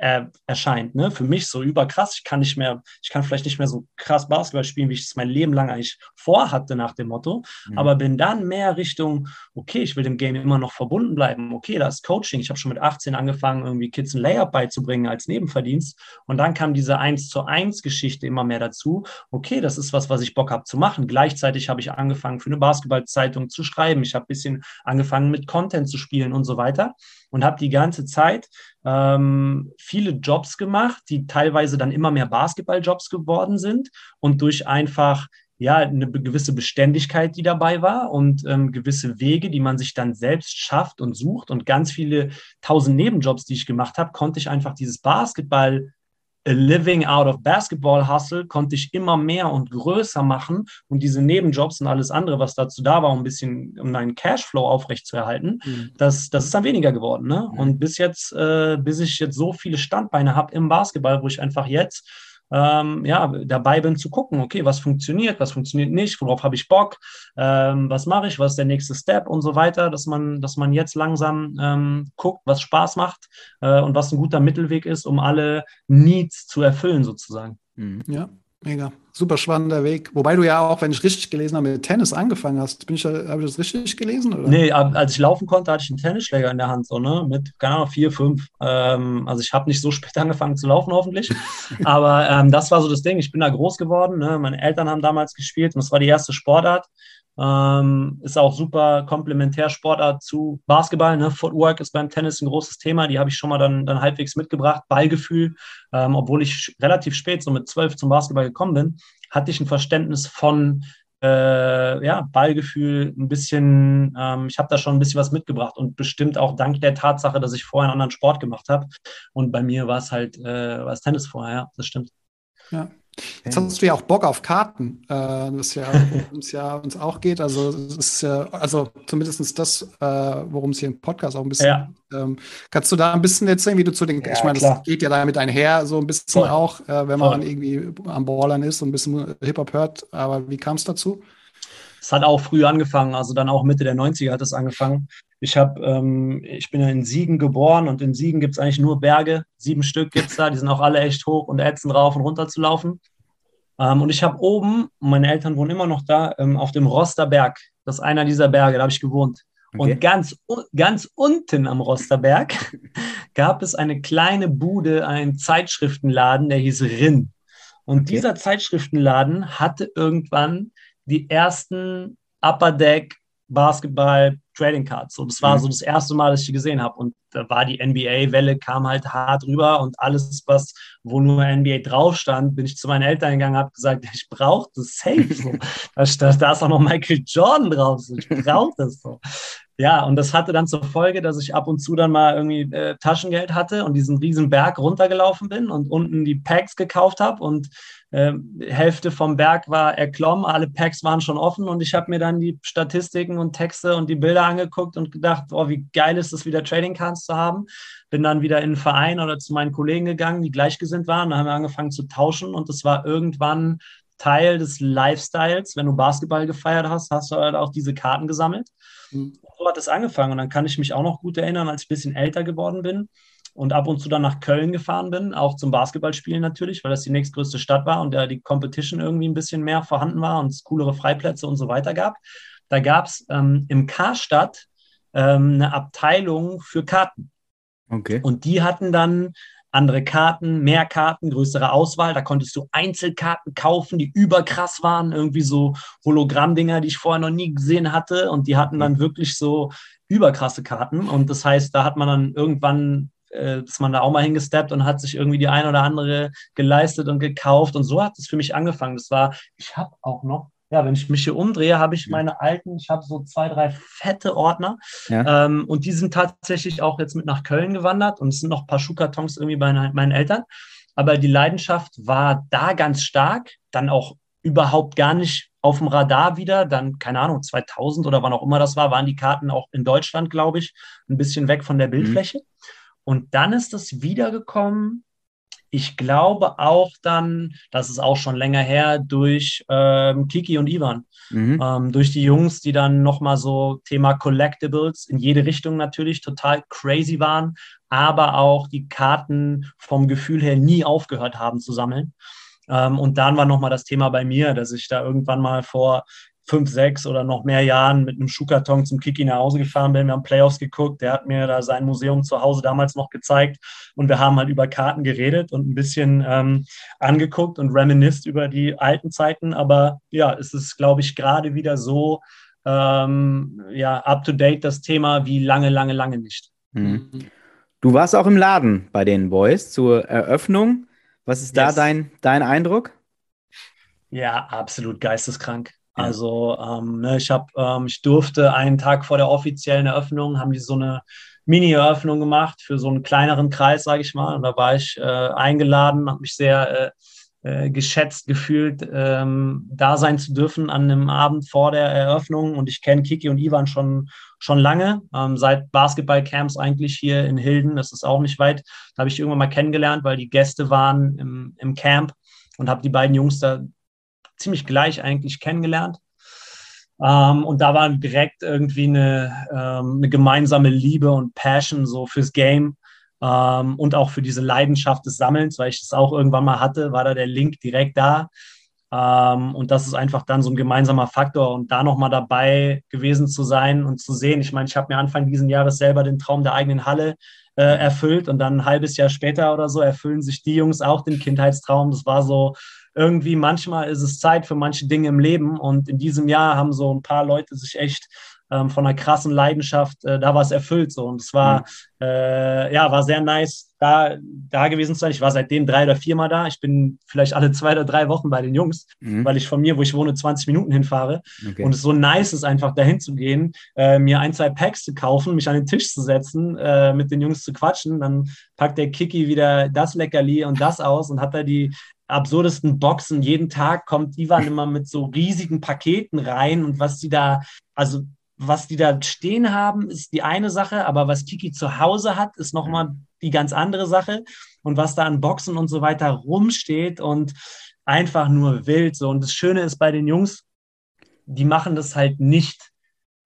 Speaker 4: äh, erscheint. Ne? Für mich so überkrass. Ich kann nicht mehr, ich kann vielleicht nicht mehr so krass Basketball spielen, wie ich es mein Leben lang eigentlich vorhatte nach dem Motto. Mhm. Aber bin dann mehr Richtung, okay, ich will dem Game immer noch verbunden bleiben. Okay, da ist Coaching. Ich habe schon mit 18 angefangen, irgendwie Kids ein Layup beizubringen als Nebenverdienst. Und dann kam diese 1 zu 1 Geschichte immer mehr dazu. Okay, das ist was, was ich Bock habe zu machen. Gleichzeitig habe ich angefangen, für eine Basketballzeitung zu schreiben. Ich habe ein bisschen angefangen, mit Content zu spielen und so weiter und habe die ganze Zeit ähm, viele Jobs gemacht, die teilweise dann immer mehr Basketballjobs geworden sind und durch einfach ja eine gewisse Beständigkeit, die dabei war und ähm, gewisse Wege, die man sich dann selbst schafft und sucht und ganz viele tausend Nebenjobs, die ich gemacht habe, konnte ich einfach dieses Basketball A Living Out of Basketball Hustle konnte ich immer mehr und größer machen und diese Nebenjobs und alles andere, was dazu da war, um ein bisschen, um meinen Cashflow aufrechtzuerhalten, mhm. das, das ist dann weniger geworden. Ne? Mhm. Und bis jetzt, äh, bis ich jetzt so viele Standbeine habe im Basketball, wo ich einfach jetzt ähm, ja, dabei bin zu gucken, okay, was funktioniert, was funktioniert nicht, worauf habe ich Bock, ähm, was mache ich, was ist der nächste Step und so weiter, dass man, dass man jetzt langsam ähm, guckt, was Spaß macht äh, und was ein guter Mittelweg ist, um alle Needs zu erfüllen sozusagen.
Speaker 3: Mhm. Ja, Mega. Super spannender Weg. Wobei du ja auch, wenn ich richtig gelesen habe, mit Tennis angefangen hast. Bin ich, habe ich das richtig gelesen? Oder?
Speaker 4: Nee, als ich laufen konnte, hatte ich einen Tennisschläger in der Hand, so, ne? Mit, keine Ahnung, vier, fünf. Ähm, also ich habe nicht so spät angefangen zu laufen, hoffentlich. Aber ähm, das war so das Ding. Ich bin da groß geworden. Ne? Meine Eltern haben damals gespielt und das war die erste Sportart. Ähm, ist auch super Komplementärsportart zu Basketball. Ne? Footwork ist beim Tennis ein großes Thema. Die habe ich schon mal dann, dann halbwegs mitgebracht. Ballgefühl, ähm, obwohl ich relativ spät, so mit zwölf zum Basketball gekommen bin, hatte ich ein Verständnis von äh, ja, Ballgefühl, ein bisschen, ähm, ich habe da schon ein bisschen was mitgebracht und bestimmt auch dank der Tatsache, dass ich vorher einen anderen Sport gemacht habe. Und bei mir war es halt, äh, war Tennis vorher, ja, das stimmt.
Speaker 3: Ja. Jetzt hast du ja auch Bock auf Karten, äh, das ja, worum es ja uns auch geht. Also es ist ja, also zumindest das, äh, worum es hier im Podcast auch ein bisschen. Ja. Ähm, kannst du da ein bisschen erzählen, wie du zu den, ja, ich meine, das geht ja damit einher, so ein bisschen Voll. auch, äh, wenn man Voll. irgendwie am Ballern ist und ein bisschen Hip-Hop hört. Aber wie kam es dazu?
Speaker 4: Es hat auch früh angefangen, also dann auch Mitte der 90er hat es angefangen. Ich habe, ähm, ich bin ja in Siegen geboren und in Siegen gibt es eigentlich nur Berge. Sieben Stück gibt es da, die sind auch alle echt hoch und ätzend rauf und runter zu laufen. Ähm, und ich habe oben, meine Eltern wohnen immer noch da, ähm, auf dem Rosterberg. Das ist einer dieser Berge, da habe ich gewohnt. Okay. Und ganz, ganz unten am Rosterberg gab es eine kleine Bude, einen Zeitschriftenladen, der hieß Rin. Und okay. dieser Zeitschriftenladen hatte irgendwann die ersten Upper Deck Basketball Trading Cards. So, das war mhm. so das erste Mal, dass ich die gesehen habe. Und da war die NBA-Welle, kam halt hart rüber und alles, was, wo nur NBA drauf stand, bin ich zu meinen Eltern gegangen, habe gesagt, ich brauche das safe. So. da, da, ist auch noch Michael Jordan drauf. So. Ich brauche das so. Ja, und das hatte dann zur Folge, dass ich ab und zu dann mal irgendwie äh, Taschengeld hatte und diesen riesen Berg runtergelaufen bin und unten die Packs gekauft habe und äh, Hälfte vom Berg war erklommen, alle Packs waren schon offen und ich habe mir dann die Statistiken und Texte und die Bilder angeguckt und gedacht, oh, wie geil ist es, wieder Trading Cards zu haben. Bin dann wieder in einen Verein oder zu meinen Kollegen gegangen, die gleichgesinnt waren. Da haben wir angefangen zu tauschen und es war irgendwann Teil des Lifestyles. Wenn du Basketball gefeiert hast, hast du halt auch diese Karten gesammelt. Mhm so hat es angefangen. Und dann kann ich mich auch noch gut erinnern, als ich ein bisschen älter geworden bin und ab und zu dann nach Köln gefahren bin, auch zum Basketballspielen natürlich, weil das die nächstgrößte Stadt war und da die Competition irgendwie ein bisschen mehr vorhanden war und es coolere Freiplätze und so weiter gab. Da gab es ähm, im Karstadt ähm, eine Abteilung für Karten. Okay. Und die hatten dann andere Karten, mehr Karten, größere Auswahl. Da konntest du Einzelkarten kaufen, die überkrass waren, irgendwie so Hologrammdinger, die ich vorher noch nie gesehen hatte. Und die hatten dann wirklich so überkrasse Karten. Und das heißt, da hat man dann irgendwann äh, ist man da auch mal hingesteppt und hat sich irgendwie die ein oder andere geleistet und gekauft. Und so hat es für mich angefangen. Das war, ich habe auch noch ja, wenn ich mich hier umdrehe, habe ich meine alten, ich habe so zwei, drei fette Ordner. Ja. Ähm, und die sind tatsächlich auch jetzt mit nach Köln gewandert und es sind noch ein paar Schuhkartons irgendwie bei meinen Eltern. Aber die Leidenschaft war da ganz stark, dann auch überhaupt gar nicht auf dem Radar wieder. Dann, keine Ahnung, 2000 oder wann auch immer das war, waren die Karten auch in Deutschland, glaube ich, ein bisschen weg von der mhm. Bildfläche. Mhm. Und dann ist es wiedergekommen ich glaube auch dann, das ist auch schon länger her, durch ähm, Kiki und Ivan. Mhm. Ähm, durch die Jungs, die dann nochmal so Thema Collectibles in jede Richtung natürlich total crazy waren, aber auch die Karten vom Gefühl her nie aufgehört haben zu sammeln. Ähm, und dann war nochmal das Thema bei mir, dass ich da irgendwann mal vor fünf, sechs oder noch mehr Jahren mit einem Schuhkarton zum Kiki nach Hause gefahren bin. Wir haben Playoffs geguckt. Der hat mir da sein Museum zu Hause damals noch gezeigt. Und wir haben halt über Karten geredet und ein bisschen ähm, angeguckt und reminisced über die alten Zeiten. Aber ja, es ist, glaube ich, gerade wieder so ähm, ja, up to date das Thema wie lange, lange, lange nicht.
Speaker 2: Mhm. Du warst auch im Laden bei den Boys zur Eröffnung. Was ist yes. da dein, dein Eindruck?
Speaker 4: Ja, absolut geisteskrank. Also ähm, ne, ich habe, ähm, ich durfte einen Tag vor der offiziellen Eröffnung, haben die so eine Mini-Eröffnung gemacht für so einen kleineren Kreis, sage ich mal. Und da war ich äh, eingeladen, habe mich sehr äh, äh, geschätzt gefühlt, ähm, da sein zu dürfen an einem Abend vor der Eröffnung. Und ich kenne Kiki und Ivan schon, schon lange, ähm, seit Basketballcamps eigentlich hier in Hilden. Das ist auch nicht weit. Da habe ich irgendwann mal kennengelernt, weil die Gäste waren im, im Camp und habe die beiden Jungs da ziemlich gleich eigentlich kennengelernt. Ähm, und da war direkt irgendwie eine, ähm, eine, gemeinsame Liebe und Passion so fürs Game ähm, und auch für diese Leidenschaft des Sammelns, weil ich das auch irgendwann mal hatte, war da der Link direkt da. Und das ist einfach dann so ein gemeinsamer Faktor und da nochmal dabei gewesen zu sein und zu sehen. Ich meine, ich habe mir Anfang dieses Jahres selber den Traum der eigenen Halle äh, erfüllt und dann ein halbes Jahr später oder so erfüllen sich die Jungs auch den Kindheitstraum. Das war so, irgendwie manchmal ist es Zeit für manche Dinge im Leben und in diesem Jahr haben so ein paar Leute sich echt ähm, von einer krassen Leidenschaft äh, da was erfüllt so und es war mhm. äh, ja war sehr nice da, da gewesen zu sein. Ich war seitdem drei oder viermal da. Ich bin vielleicht alle zwei oder drei Wochen bei den Jungs, mhm. weil ich von mir, wo ich wohne, 20 Minuten hinfahre. Okay. Und es so nice ist, einfach dahin zu gehen, äh, mir ein, zwei Packs zu kaufen, mich an den Tisch zu setzen, äh, mit den Jungs zu quatschen. Dann packt der Kiki wieder das Leckerli und das aus und hat da die absurdesten Boxen. Jeden Tag kommt Ivan immer mit so riesigen Paketen rein und was sie da, also was die da stehen haben, ist die eine Sache, aber was Kiki zu Hause hat, ist nochmal die ganz andere Sache. Und was da an Boxen und so weiter rumsteht und einfach nur wild. So. Und das Schöne ist bei den Jungs, die machen das halt nicht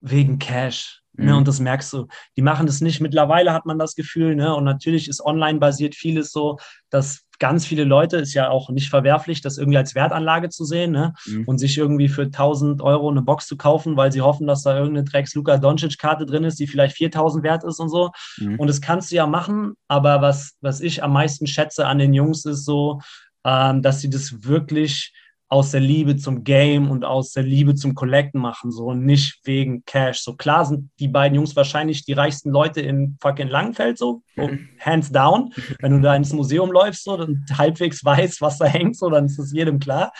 Speaker 4: wegen Cash. Ne, mhm. und das merkst du. Die machen das nicht. Mittlerweile hat man das Gefühl, ne? Und natürlich ist online basiert vieles so, dass ganz viele Leute, ist ja auch nicht verwerflich, das irgendwie als Wertanlage zu sehen ne? Mhm. und sich irgendwie für 1000 Euro eine Box zu kaufen, weil sie hoffen, dass da irgendeine Drecks Luka Doncic-Karte drin ist, die vielleicht 4000 wert ist und so. Mhm. Und das kannst du ja machen, aber was, was ich am meisten schätze an den Jungs ist so, ähm, dass sie das wirklich aus der Liebe zum Game und aus der Liebe zum Collecten machen, so und nicht wegen Cash. So klar sind die beiden Jungs wahrscheinlich die reichsten Leute in fucking Langenfeld, so, so hands down. Wenn du da ins Museum läufst so, und halbwegs weißt, was da hängt, so, dann ist es jedem klar.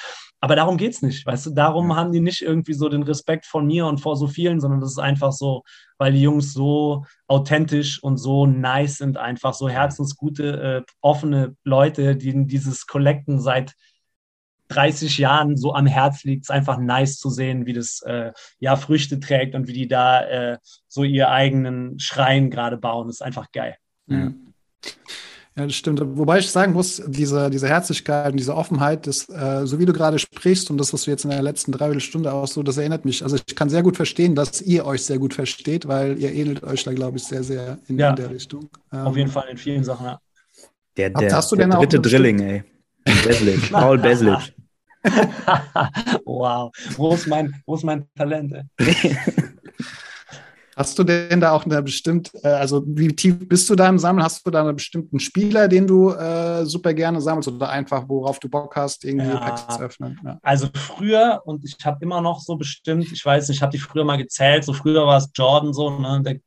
Speaker 4: Aber darum geht es nicht, weißt du, darum haben die nicht irgendwie so den Respekt von mir und vor so vielen, sondern das ist einfach so, weil die Jungs so authentisch und so nice sind, einfach so herzensgute, äh, offene Leute, die dieses Collecten seit 30 Jahren so am Herz liegt. Es ist einfach nice zu sehen, wie das äh, ja Früchte trägt und wie die da äh, so ihr eigenen Schrein gerade bauen. Das ist einfach geil.
Speaker 3: Ja. Ja, das stimmt. Wobei ich sagen muss, diese, diese Herzlichkeit und diese Offenheit, das, äh, so wie du gerade sprichst und das, was du jetzt in der letzten Dreiviertelstunde auch so, das erinnert mich. Also ich kann sehr gut verstehen, dass ihr euch sehr gut versteht, weil ihr ähnelt euch da, glaube ich, sehr, sehr in, ja, in der Richtung.
Speaker 4: Ähm, auf jeden Fall in vielen Sachen, ja.
Speaker 2: Der, der, hast du der denn dritte Drilling, ey. Beslic, Paul Beslic.
Speaker 4: wow, wo ist mein, wo ist mein Talent?
Speaker 3: Hast du denn da auch eine bestimmte, äh, also wie tief bist du da im Sammeln? Hast du da einen bestimmten Spieler, den du äh, super gerne sammelst oder einfach, worauf du Bock hast, irgendwie ja, Packs zu öffnen?
Speaker 4: Ja. Also früher, und ich habe immer noch so bestimmt, ich weiß nicht, ich habe die früher mal gezählt, so früher war es Jordan so, ne, der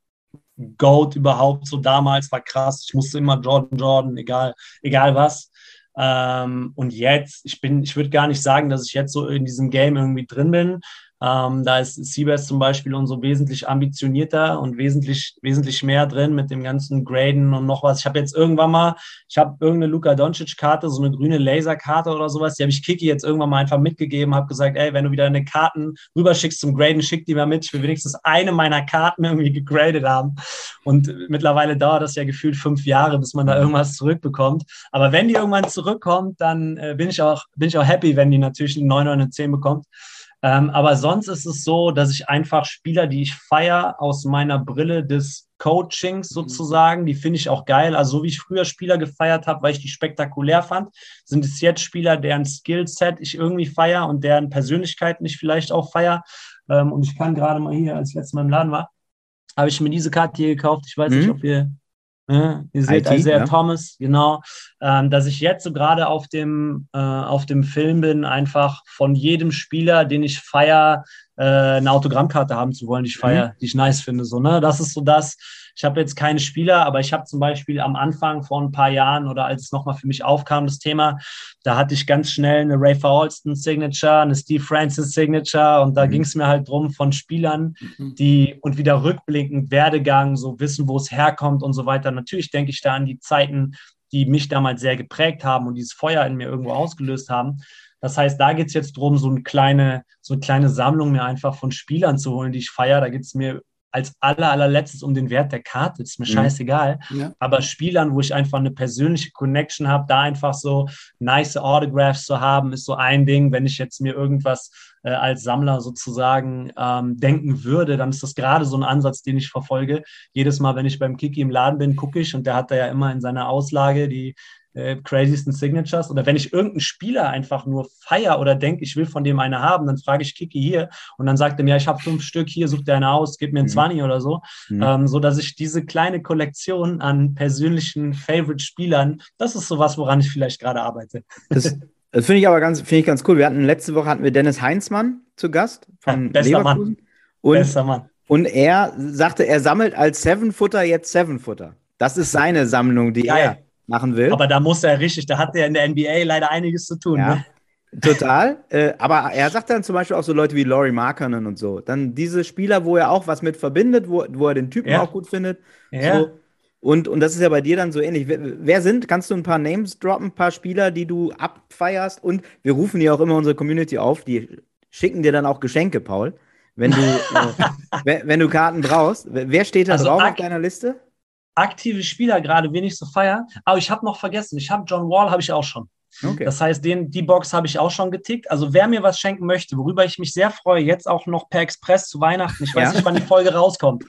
Speaker 4: Goat überhaupt so damals war krass. Ich musste immer Jordan, Jordan, egal, egal was. Ähm, und jetzt, ich bin, ich würde gar nicht sagen, dass ich jetzt so in diesem Game irgendwie drin bin. Ähm, da ist Siebers zum Beispiel und so wesentlich ambitionierter und wesentlich, wesentlich mehr drin mit dem ganzen Graden und noch was. Ich habe jetzt irgendwann mal, ich habe irgendeine Luka Doncic-Karte, so eine grüne Laserkarte oder sowas, die habe ich Kiki jetzt irgendwann mal einfach mitgegeben, habe gesagt, ey, wenn du wieder eine Karten rüberschickst zum Graden, schick die mal mit. Ich will wenigstens eine meiner Karten irgendwie gegradet haben. Und mittlerweile dauert das ja gefühlt fünf Jahre, bis man da irgendwas zurückbekommt. Aber wenn die irgendwann zurückkommt, dann äh, bin, ich auch, bin ich auch happy, wenn die natürlich eine 9 oder eine 10 bekommt. Ähm, aber sonst ist es so, dass ich einfach Spieler, die ich feiere, aus meiner Brille des Coachings mhm. sozusagen, die finde ich auch geil. Also so wie ich früher Spieler gefeiert habe, weil ich die spektakulär fand, sind es jetzt Spieler, deren Skillset ich irgendwie feiere und deren Persönlichkeiten ich vielleicht auch feiere. Ähm, und ich kann gerade mal hier, als ich letztes Mal im Laden war, habe ich mir diese Karte hier gekauft. Ich weiß mhm. nicht, ob ihr Ne? Ihr seht IT, Isaiah ja. Thomas, genau, ähm, dass ich jetzt so gerade auf dem, äh, auf dem Film bin, einfach von jedem Spieler, den ich feiere, äh, eine Autogrammkarte haben zu wollen, die ich feiere, mhm. die ich nice finde. So, ne? Das ist so das. Ich habe jetzt keine Spieler, aber ich habe zum Beispiel am Anfang vor ein paar Jahren oder als es nochmal für mich aufkam, das Thema, da hatte ich ganz schnell eine Ray Alston Signature, eine Steve Francis Signature und da mhm. ging es mir halt drum von Spielern, mhm. die und wieder rückblickend Werdegang, so wissen, wo es herkommt und so weiter. Natürlich denke ich da an die Zeiten, die mich damals sehr geprägt haben und dieses Feuer in mir irgendwo ausgelöst haben. Das heißt, da geht es jetzt darum, so eine kleine, so eine kleine Sammlung mir einfach von Spielern zu holen, die ich feiere. Da geht es mir als aller, allerletztes um den Wert der Karte. ist mir mhm. scheißegal. Ja. Aber Spielern, wo ich einfach eine persönliche Connection habe, da einfach so nice Autographs zu haben, ist so ein Ding. Wenn ich jetzt mir irgendwas äh, als Sammler sozusagen ähm, denken würde, dann ist das gerade so ein Ansatz, den ich verfolge. Jedes Mal, wenn ich beim Kiki im Laden bin, gucke ich und der hat da ja immer in seiner Auslage die äh, craziesten Signatures. Oder wenn ich irgendeinen Spieler einfach nur feier oder denke, ich will von dem eine haben, dann frage ich Kiki hier und dann sagt er mir, ich habe fünf Stück, hier sucht er eine aus, gib mir ein mhm. 20 oder so. Mhm. Ähm, so dass ich diese kleine Kollektion an persönlichen Favorite-Spielern, das ist sowas, woran ich vielleicht gerade arbeite.
Speaker 2: Das, das finde ich aber ganz, finde ich ganz cool. Wir hatten letzte Woche hatten wir Dennis Heinzmann zu Gast von
Speaker 4: ja, Leverkusen. Mann.
Speaker 2: Und, Bester Mann. Und er sagte, er sammelt als Seven-Footer jetzt Seven-Footer. Das ist seine Sammlung, die Geil. er machen will.
Speaker 4: Aber da muss er richtig, da hat er in der NBA leider einiges zu tun. Ja. Ne?
Speaker 2: Total. Äh, aber er sagt dann zum Beispiel auch so Leute wie Laurie Markkanen und so. Dann diese Spieler, wo er auch was mit verbindet, wo, wo er den Typen ja. auch gut findet. Ja. So. Und, und das ist ja bei dir dann so ähnlich. Wer, wer, sind, kannst du ein paar Names droppen, ein paar Spieler, die du abfeierst? Und wir rufen ja auch immer unsere Community auf, die schicken dir dann auch Geschenke, Paul, wenn du, äh, wenn du Karten brauchst. Wer steht da also drauf auf deiner Liste?
Speaker 4: Aktive Spieler gerade wenig so feiern. Aber ich habe noch vergessen, ich habe John Wall, habe ich auch schon. Okay. Das heißt, den, die Box habe ich auch schon getickt. Also wer mir was schenken möchte, worüber ich mich sehr freue, jetzt auch noch per Express zu Weihnachten. Ich weiß ja. nicht, wann die Folge rauskommt.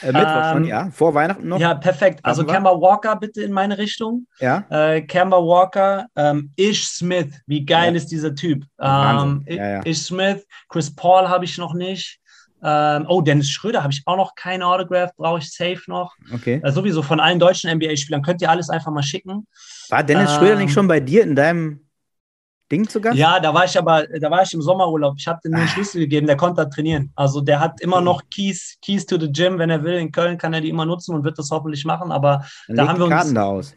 Speaker 2: Äh, Mittwoch schon, ähm, ja. Vor Weihnachten noch.
Speaker 4: Ja, perfekt. Also Kemba Walker bitte in meine Richtung.
Speaker 2: Ja.
Speaker 4: Äh, Kemba Walker, ähm, Ish Smith. Wie geil ja. ist dieser Typ? Ähm, ja. Ish Smith, Chris Paul habe ich noch nicht. Ähm, oh, Dennis Schröder habe ich auch noch kein Autograph, brauche ich safe noch.
Speaker 2: Okay.
Speaker 4: Äh, sowieso von allen deutschen NBA-Spielern könnt ihr alles einfach mal schicken.
Speaker 2: War Dennis ähm, Schröder nicht ähm, schon bei dir in deinem Ding zu Gast?
Speaker 4: Ja, da war ich aber, da war ich im Sommerurlaub. Ich habe dem einen ah. Schlüssel gegeben, der konnte da trainieren. Also der hat immer noch Keys, Keys to the Gym, wenn er will. In Köln kann er die immer nutzen und wird das hoffentlich machen. Aber
Speaker 2: Dann da haben wir uns. Karten da aus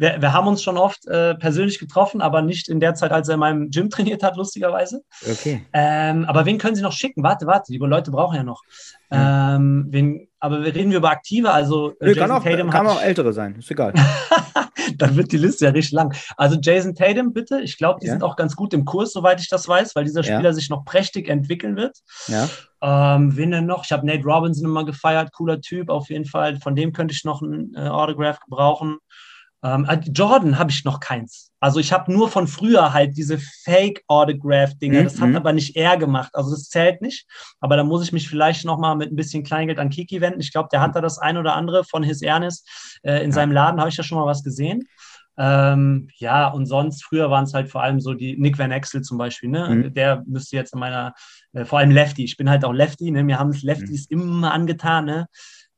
Speaker 4: wir, wir haben uns schon oft äh, persönlich getroffen, aber nicht in der Zeit, als er in meinem Gym trainiert hat, lustigerweise.
Speaker 2: Okay.
Speaker 4: Ähm, aber wen können Sie noch schicken? Warte, warte, die Leute brauchen ja noch. Ja. Ähm, wen, aber reden wir über Aktive, also
Speaker 2: äh, Nö, Jason kann auch, Tatum kann auch ältere sein, ist egal.
Speaker 4: Dann wird die Liste ja richtig lang. Also Jason Tatum, bitte. Ich glaube, die ja. sind auch ganz gut im Kurs, soweit ich das weiß, weil dieser Spieler ja. sich noch prächtig entwickeln wird.
Speaker 2: Ja.
Speaker 4: Ähm, wen denn noch? Ich habe Nate Robinson immer gefeiert, cooler Typ auf jeden Fall. Von dem könnte ich noch ein äh, Autograph gebrauchen. Ähm, äh, Jordan habe ich noch keins. Also ich habe nur von früher halt diese Fake-Autograph-Dinger. Mhm. Das hat mhm. aber nicht er gemacht. Also das zählt nicht. Aber da muss ich mich vielleicht noch mal mit ein bisschen Kleingeld an Kiki wenden. Ich glaube, der hat da das ein oder andere von His Ernest. Äh, in ja. seinem Laden habe ich ja schon mal was gesehen. Ähm, ja, und sonst, früher waren es halt vor allem so die Nick Van Exel zum Beispiel, ne? Mhm. Der müsste jetzt in meiner, äh, vor allem Lefty, ich bin halt auch Lefty, ne? Mir haben es Lefties mhm. immer angetan, ne?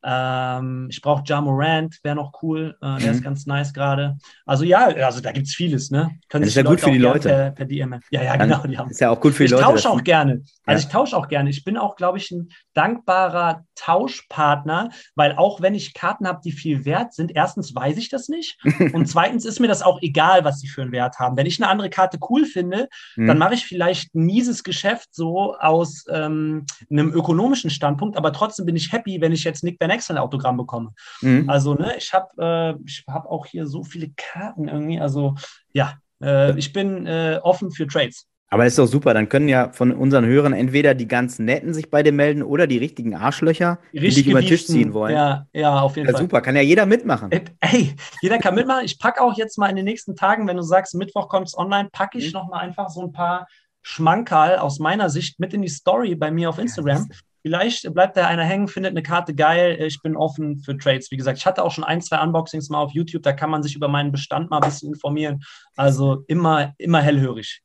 Speaker 4: Ähm, ich brauche Ja Morant, wäre noch cool. Äh, der mhm. ist ganz nice gerade. Also ja, also da gibt es vieles, ne?
Speaker 2: Können das ist ja gut für die Leute.
Speaker 4: Per, per DM. Ja, ja, genau.
Speaker 2: Die haben. Ist ja auch gut für die
Speaker 4: ich
Speaker 2: Leute.
Speaker 4: Ich tausche auch gerne. Also ja. ich tausche auch gerne. Ich bin auch, glaube ich, ein dankbarer Tauschpartner, weil auch wenn ich Karten habe, die viel wert sind, erstens weiß ich das nicht und zweitens ist mir das auch egal, was sie für einen Wert haben. Wenn ich eine andere Karte cool finde, mhm. dann mache ich vielleicht ein mieses Geschäft so aus ähm, einem ökonomischen Standpunkt, aber trotzdem bin ich happy, wenn ich jetzt Nick Van Exel ein Autogramm bekomme. Mhm. Also, ne, ich habe äh, hab auch hier so viele Karten irgendwie. Also, ja, äh, ich bin äh, offen für Trades.
Speaker 2: Aber ist doch super, dann können ja von unseren Hörern entweder die ganz Netten sich bei dir melden oder die richtigen Arschlöcher, die, die dich über den Tisch ziehen wollen.
Speaker 4: Ja, ja, auf jeden ja, Fall.
Speaker 2: Super, kann ja jeder mitmachen.
Speaker 4: Ey, jeder kann mitmachen. Ich packe auch jetzt mal in den nächsten Tagen, wenn du sagst, Mittwoch kommt es online, packe ich mhm. nochmal einfach so ein paar Schmankerl aus meiner Sicht mit in die Story bei mir auf Instagram. Vielleicht bleibt da einer hängen, findet eine Karte geil. Ich bin offen für Trades. Wie gesagt, ich hatte auch schon ein, zwei Unboxings mal auf YouTube. Da kann man sich über meinen Bestand mal ein bisschen informieren. Also immer, immer hellhörig.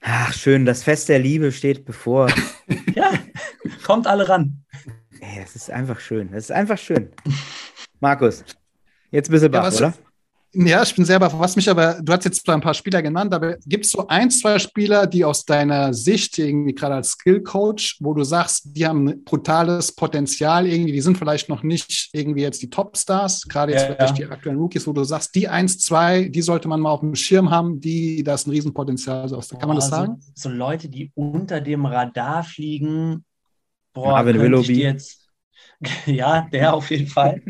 Speaker 2: Ach, schön. Das Fest der Liebe steht bevor.
Speaker 4: ja, kommt alle ran.
Speaker 2: Ey, das ist einfach schön. Das ist einfach schön. Markus, jetzt bist du ja, oder?
Speaker 3: Ja, ich bin selber, was mich aber, du hast jetzt zwar ein paar Spieler genannt, aber gibt es so ein, zwei Spieler, die aus deiner Sicht irgendwie gerade als Skill-Coach, wo du sagst, die haben brutales Potenzial irgendwie, die sind vielleicht noch nicht irgendwie jetzt die Topstars, gerade jetzt ja, vielleicht ja. die aktuellen Rookies, wo du sagst, die eins, zwei, die sollte man mal auf dem Schirm haben, die, da ist ein Riesenpotenzial. So, kann man das also, sagen?
Speaker 4: So, Leute, die unter dem Radar fliegen, boah,
Speaker 2: Marvin Willoughby.
Speaker 4: Jetzt, ja, der auf jeden Fall.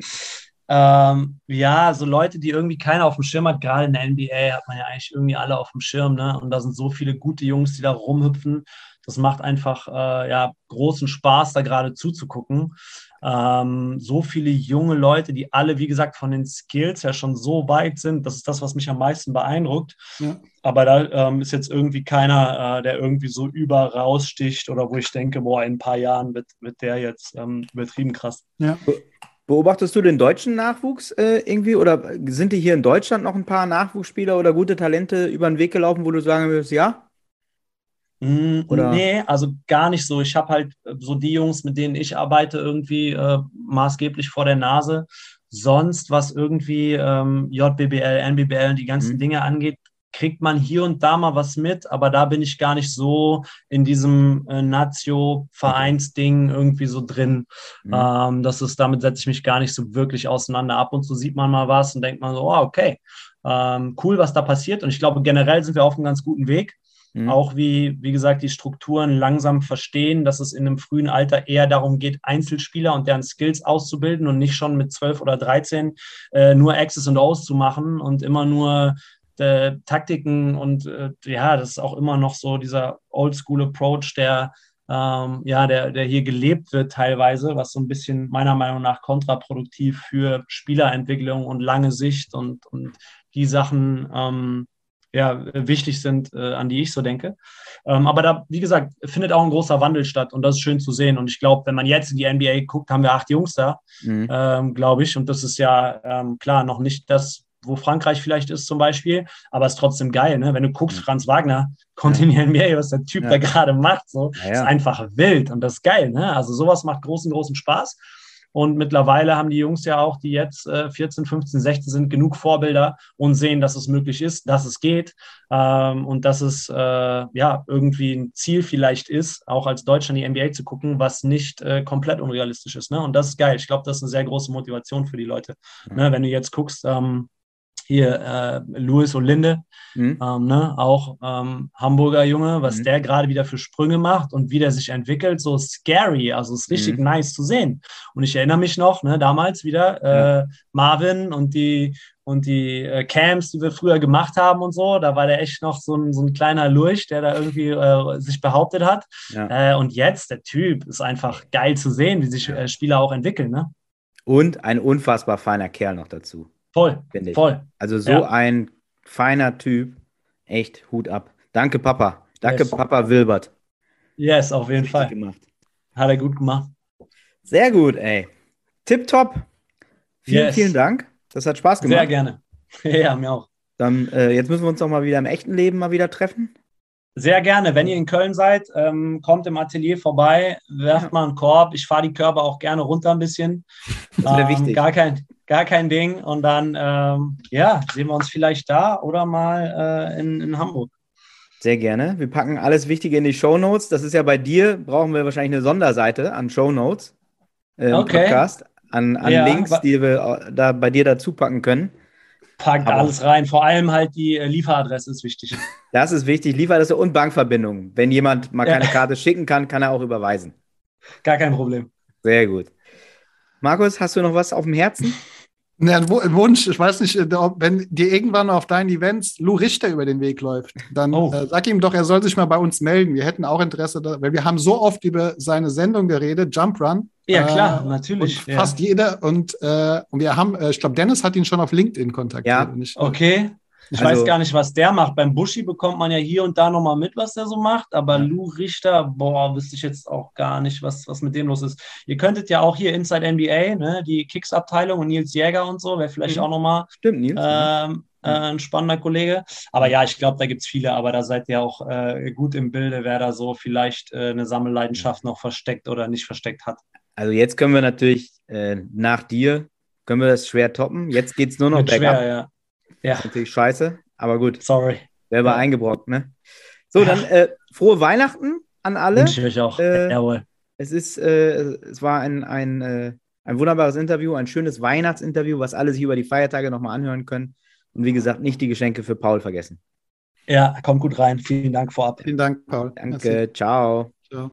Speaker 4: Ähm, ja, so Leute, die irgendwie keiner auf dem Schirm hat, gerade in der NBA hat man ja eigentlich irgendwie alle auf dem Schirm, ne? Und da sind so viele gute Jungs, die da rumhüpfen. Das macht einfach äh, ja, großen Spaß, da gerade zuzugucken. Ähm, so viele junge Leute, die alle, wie gesagt, von den Skills ja schon so weit sind. Das ist das, was mich am meisten beeindruckt. Ja. Aber da ähm, ist jetzt irgendwie keiner, äh, der irgendwie so über raussticht oder wo ich denke, boah, in ein paar Jahren wird, wird der jetzt ähm, übertrieben krass.
Speaker 2: Ja. Beobachtest du den deutschen Nachwuchs äh, irgendwie oder sind dir hier in Deutschland noch ein paar Nachwuchsspieler oder gute Talente über den Weg gelaufen, wo du sagen würdest, ja?
Speaker 4: Mm, oder? Nee, also gar nicht so. Ich habe halt äh, so die Jungs, mit denen ich arbeite, irgendwie äh, maßgeblich vor der Nase. Sonst, was irgendwie ähm, JBBL, NBBL und die ganzen mhm. Dinge angeht, kriegt man hier und da mal was mit, aber da bin ich gar nicht so in diesem äh, Nazio-Vereinsding irgendwie so drin. Mhm. Ähm, das ist, damit setze ich mich gar nicht so wirklich auseinander. Ab und zu sieht man mal was und denkt man so, oh, okay, ähm, cool, was da passiert. Und ich glaube, generell sind wir auf einem ganz guten Weg. Mhm. Auch wie, wie gesagt, die Strukturen langsam verstehen, dass es in einem frühen Alter eher darum geht, Einzelspieler und deren Skills auszubilden und nicht schon mit 12 oder 13 äh, nur Access und O's zu machen und immer nur äh, Taktiken und äh, ja, das ist auch immer noch so dieser Oldschool-Approach, der ähm, ja, der, der hier gelebt wird teilweise, was so ein bisschen meiner Meinung nach kontraproduktiv für Spielerentwicklung und lange Sicht und, und die Sachen ähm, ja, wichtig sind, äh, an die ich so denke. Ähm, aber da, wie gesagt, findet auch ein großer Wandel statt und das ist schön zu sehen. Und ich glaube, wenn man jetzt in die NBA guckt, haben wir acht Jungs da, mhm. ähm, glaube ich. Und das ist ja ähm, klar noch nicht das, wo Frankreich vielleicht ist zum Beispiel, aber es ist trotzdem geil, ne? Wenn du guckst, Franz Wagner kommt in die NBA, was der Typ ja. da gerade macht, so, ja, ja. ist einfach wild und das ist geil, ne? Also sowas macht großen, großen Spaß. Und mittlerweile haben die Jungs ja auch, die jetzt äh, 14, 15, 16 sind, genug Vorbilder und sehen, dass es möglich ist, dass es geht ähm, und dass es äh, ja irgendwie ein Ziel vielleicht ist, auch als Deutschland die NBA zu gucken, was nicht äh, komplett unrealistisch ist. Ne? Und das ist geil. Ich glaube, das ist eine sehr große Motivation für die Leute. Mhm. Ne? Wenn du jetzt guckst, ähm, hier äh, Louis und Linde, mhm. ähm, ne? auch ähm, Hamburger Junge, was mhm. der gerade wieder für Sprünge macht und wie der sich entwickelt, so scary, also ist richtig mhm. nice zu sehen. Und ich erinnere mich noch, ne, damals wieder äh. Marvin und die und die äh, Camps, die wir früher gemacht haben und so, da war der echt noch so ein, so ein kleiner Lurch, der da irgendwie äh, sich behauptet hat. Ja. Äh, und jetzt, der Typ, ist einfach geil zu sehen, wie sich äh, Spieler auch entwickeln. Ne?
Speaker 2: Und ein unfassbar feiner Kerl noch dazu.
Speaker 4: Voll, finde ich. Voll.
Speaker 2: Also so ja. ein feiner Typ. Echt Hut ab. Danke, Papa. Danke, yes. Papa Wilbert.
Speaker 4: Yes, auf jeden Fall. Gemacht. Hat er gut gemacht.
Speaker 2: Sehr gut, ey. Tipptopp. Vielen, yes. vielen Dank. Das hat Spaß gemacht.
Speaker 4: Sehr gerne. ja, mir auch.
Speaker 2: Dann, äh, jetzt müssen wir uns doch mal wieder im echten Leben mal wieder treffen.
Speaker 4: Sehr gerne. Wenn ihr in Köln seid, ähm, kommt im Atelier vorbei, werft ja. mal einen Korb. Ich fahre die Körper auch gerne runter ein bisschen. Das wäre ähm, wichtig. Gar kein, gar kein Ding. Und dann, ähm, ja, sehen wir uns vielleicht da oder mal äh, in, in Hamburg.
Speaker 2: Sehr gerne. Wir packen alles Wichtige in die Show Notes. Das ist ja bei dir, brauchen wir wahrscheinlich eine Sonderseite an Show Notes äh, okay. Podcast, an, an ja, Links, die wir da bei dir dazu packen können.
Speaker 4: Packt Aber alles rein. Vor allem halt die äh, Lieferadresse ist wichtig.
Speaker 2: Das ist wichtig. Lieferadresse und Bankverbindung. Wenn jemand mal keine ja. Karte schicken kann, kann er auch überweisen.
Speaker 4: Gar kein Problem.
Speaker 2: Sehr gut. Markus, hast du noch was auf dem Herzen?
Speaker 3: Ja, ein Wunsch, ich weiß nicht, äh, wenn dir irgendwann auf deinen Events Lou Richter über den Weg läuft, dann oh. äh, sag ihm doch, er soll sich mal bei uns melden. Wir hätten auch Interesse, da, weil wir haben so oft über seine Sendung geredet, Jump Run.
Speaker 4: Ja, klar, äh, natürlich.
Speaker 3: Ja. Fast jeder. Und, äh, und wir haben, äh, ich glaube, Dennis hat ihn schon auf LinkedIn kontaktiert.
Speaker 4: Ja, okay. Ich also, weiß gar nicht, was der macht. Beim Buschi bekommt man ja hier und da nochmal mit, was der so macht. Aber ja. Lou Richter, boah, wüsste ich jetzt auch gar nicht, was, was mit dem los ist. Ihr könntet ja auch hier Inside NBA, ne, die Kicks-Abteilung und Nils Jäger und so, wäre vielleicht mhm. auch nochmal
Speaker 2: Stimmt, Nils,
Speaker 4: ähm, äh, ein spannender Kollege. Aber ja, ich glaube, da gibt es viele, aber da seid ihr auch äh, gut im Bilde, wer da so vielleicht äh, eine Sammelleidenschaft noch versteckt oder nicht versteckt hat.
Speaker 2: Also jetzt können wir natürlich äh, nach dir, können wir das schwer toppen. Jetzt geht es nur noch
Speaker 4: bergab. Schwer, ja.
Speaker 2: Ja. Das ist natürlich scheiße, aber gut.
Speaker 4: Sorry.
Speaker 2: Selber ja. eingebrockt, ne? So, ja. dann äh, frohe Weihnachten an alle.
Speaker 4: Wünsche ich euch auch. Äh, Jawohl.
Speaker 2: Es ist, äh, es war ein, ein, äh, ein wunderbares Interview, ein schönes Weihnachtsinterview, was alle sich über die Feiertage nochmal anhören können. Und wie gesagt, nicht die Geschenke für Paul vergessen.
Speaker 4: Ja, kommt gut rein. Vielen Dank vorab.
Speaker 3: Vielen Dank, Paul.
Speaker 2: Danke, Merci. ciao.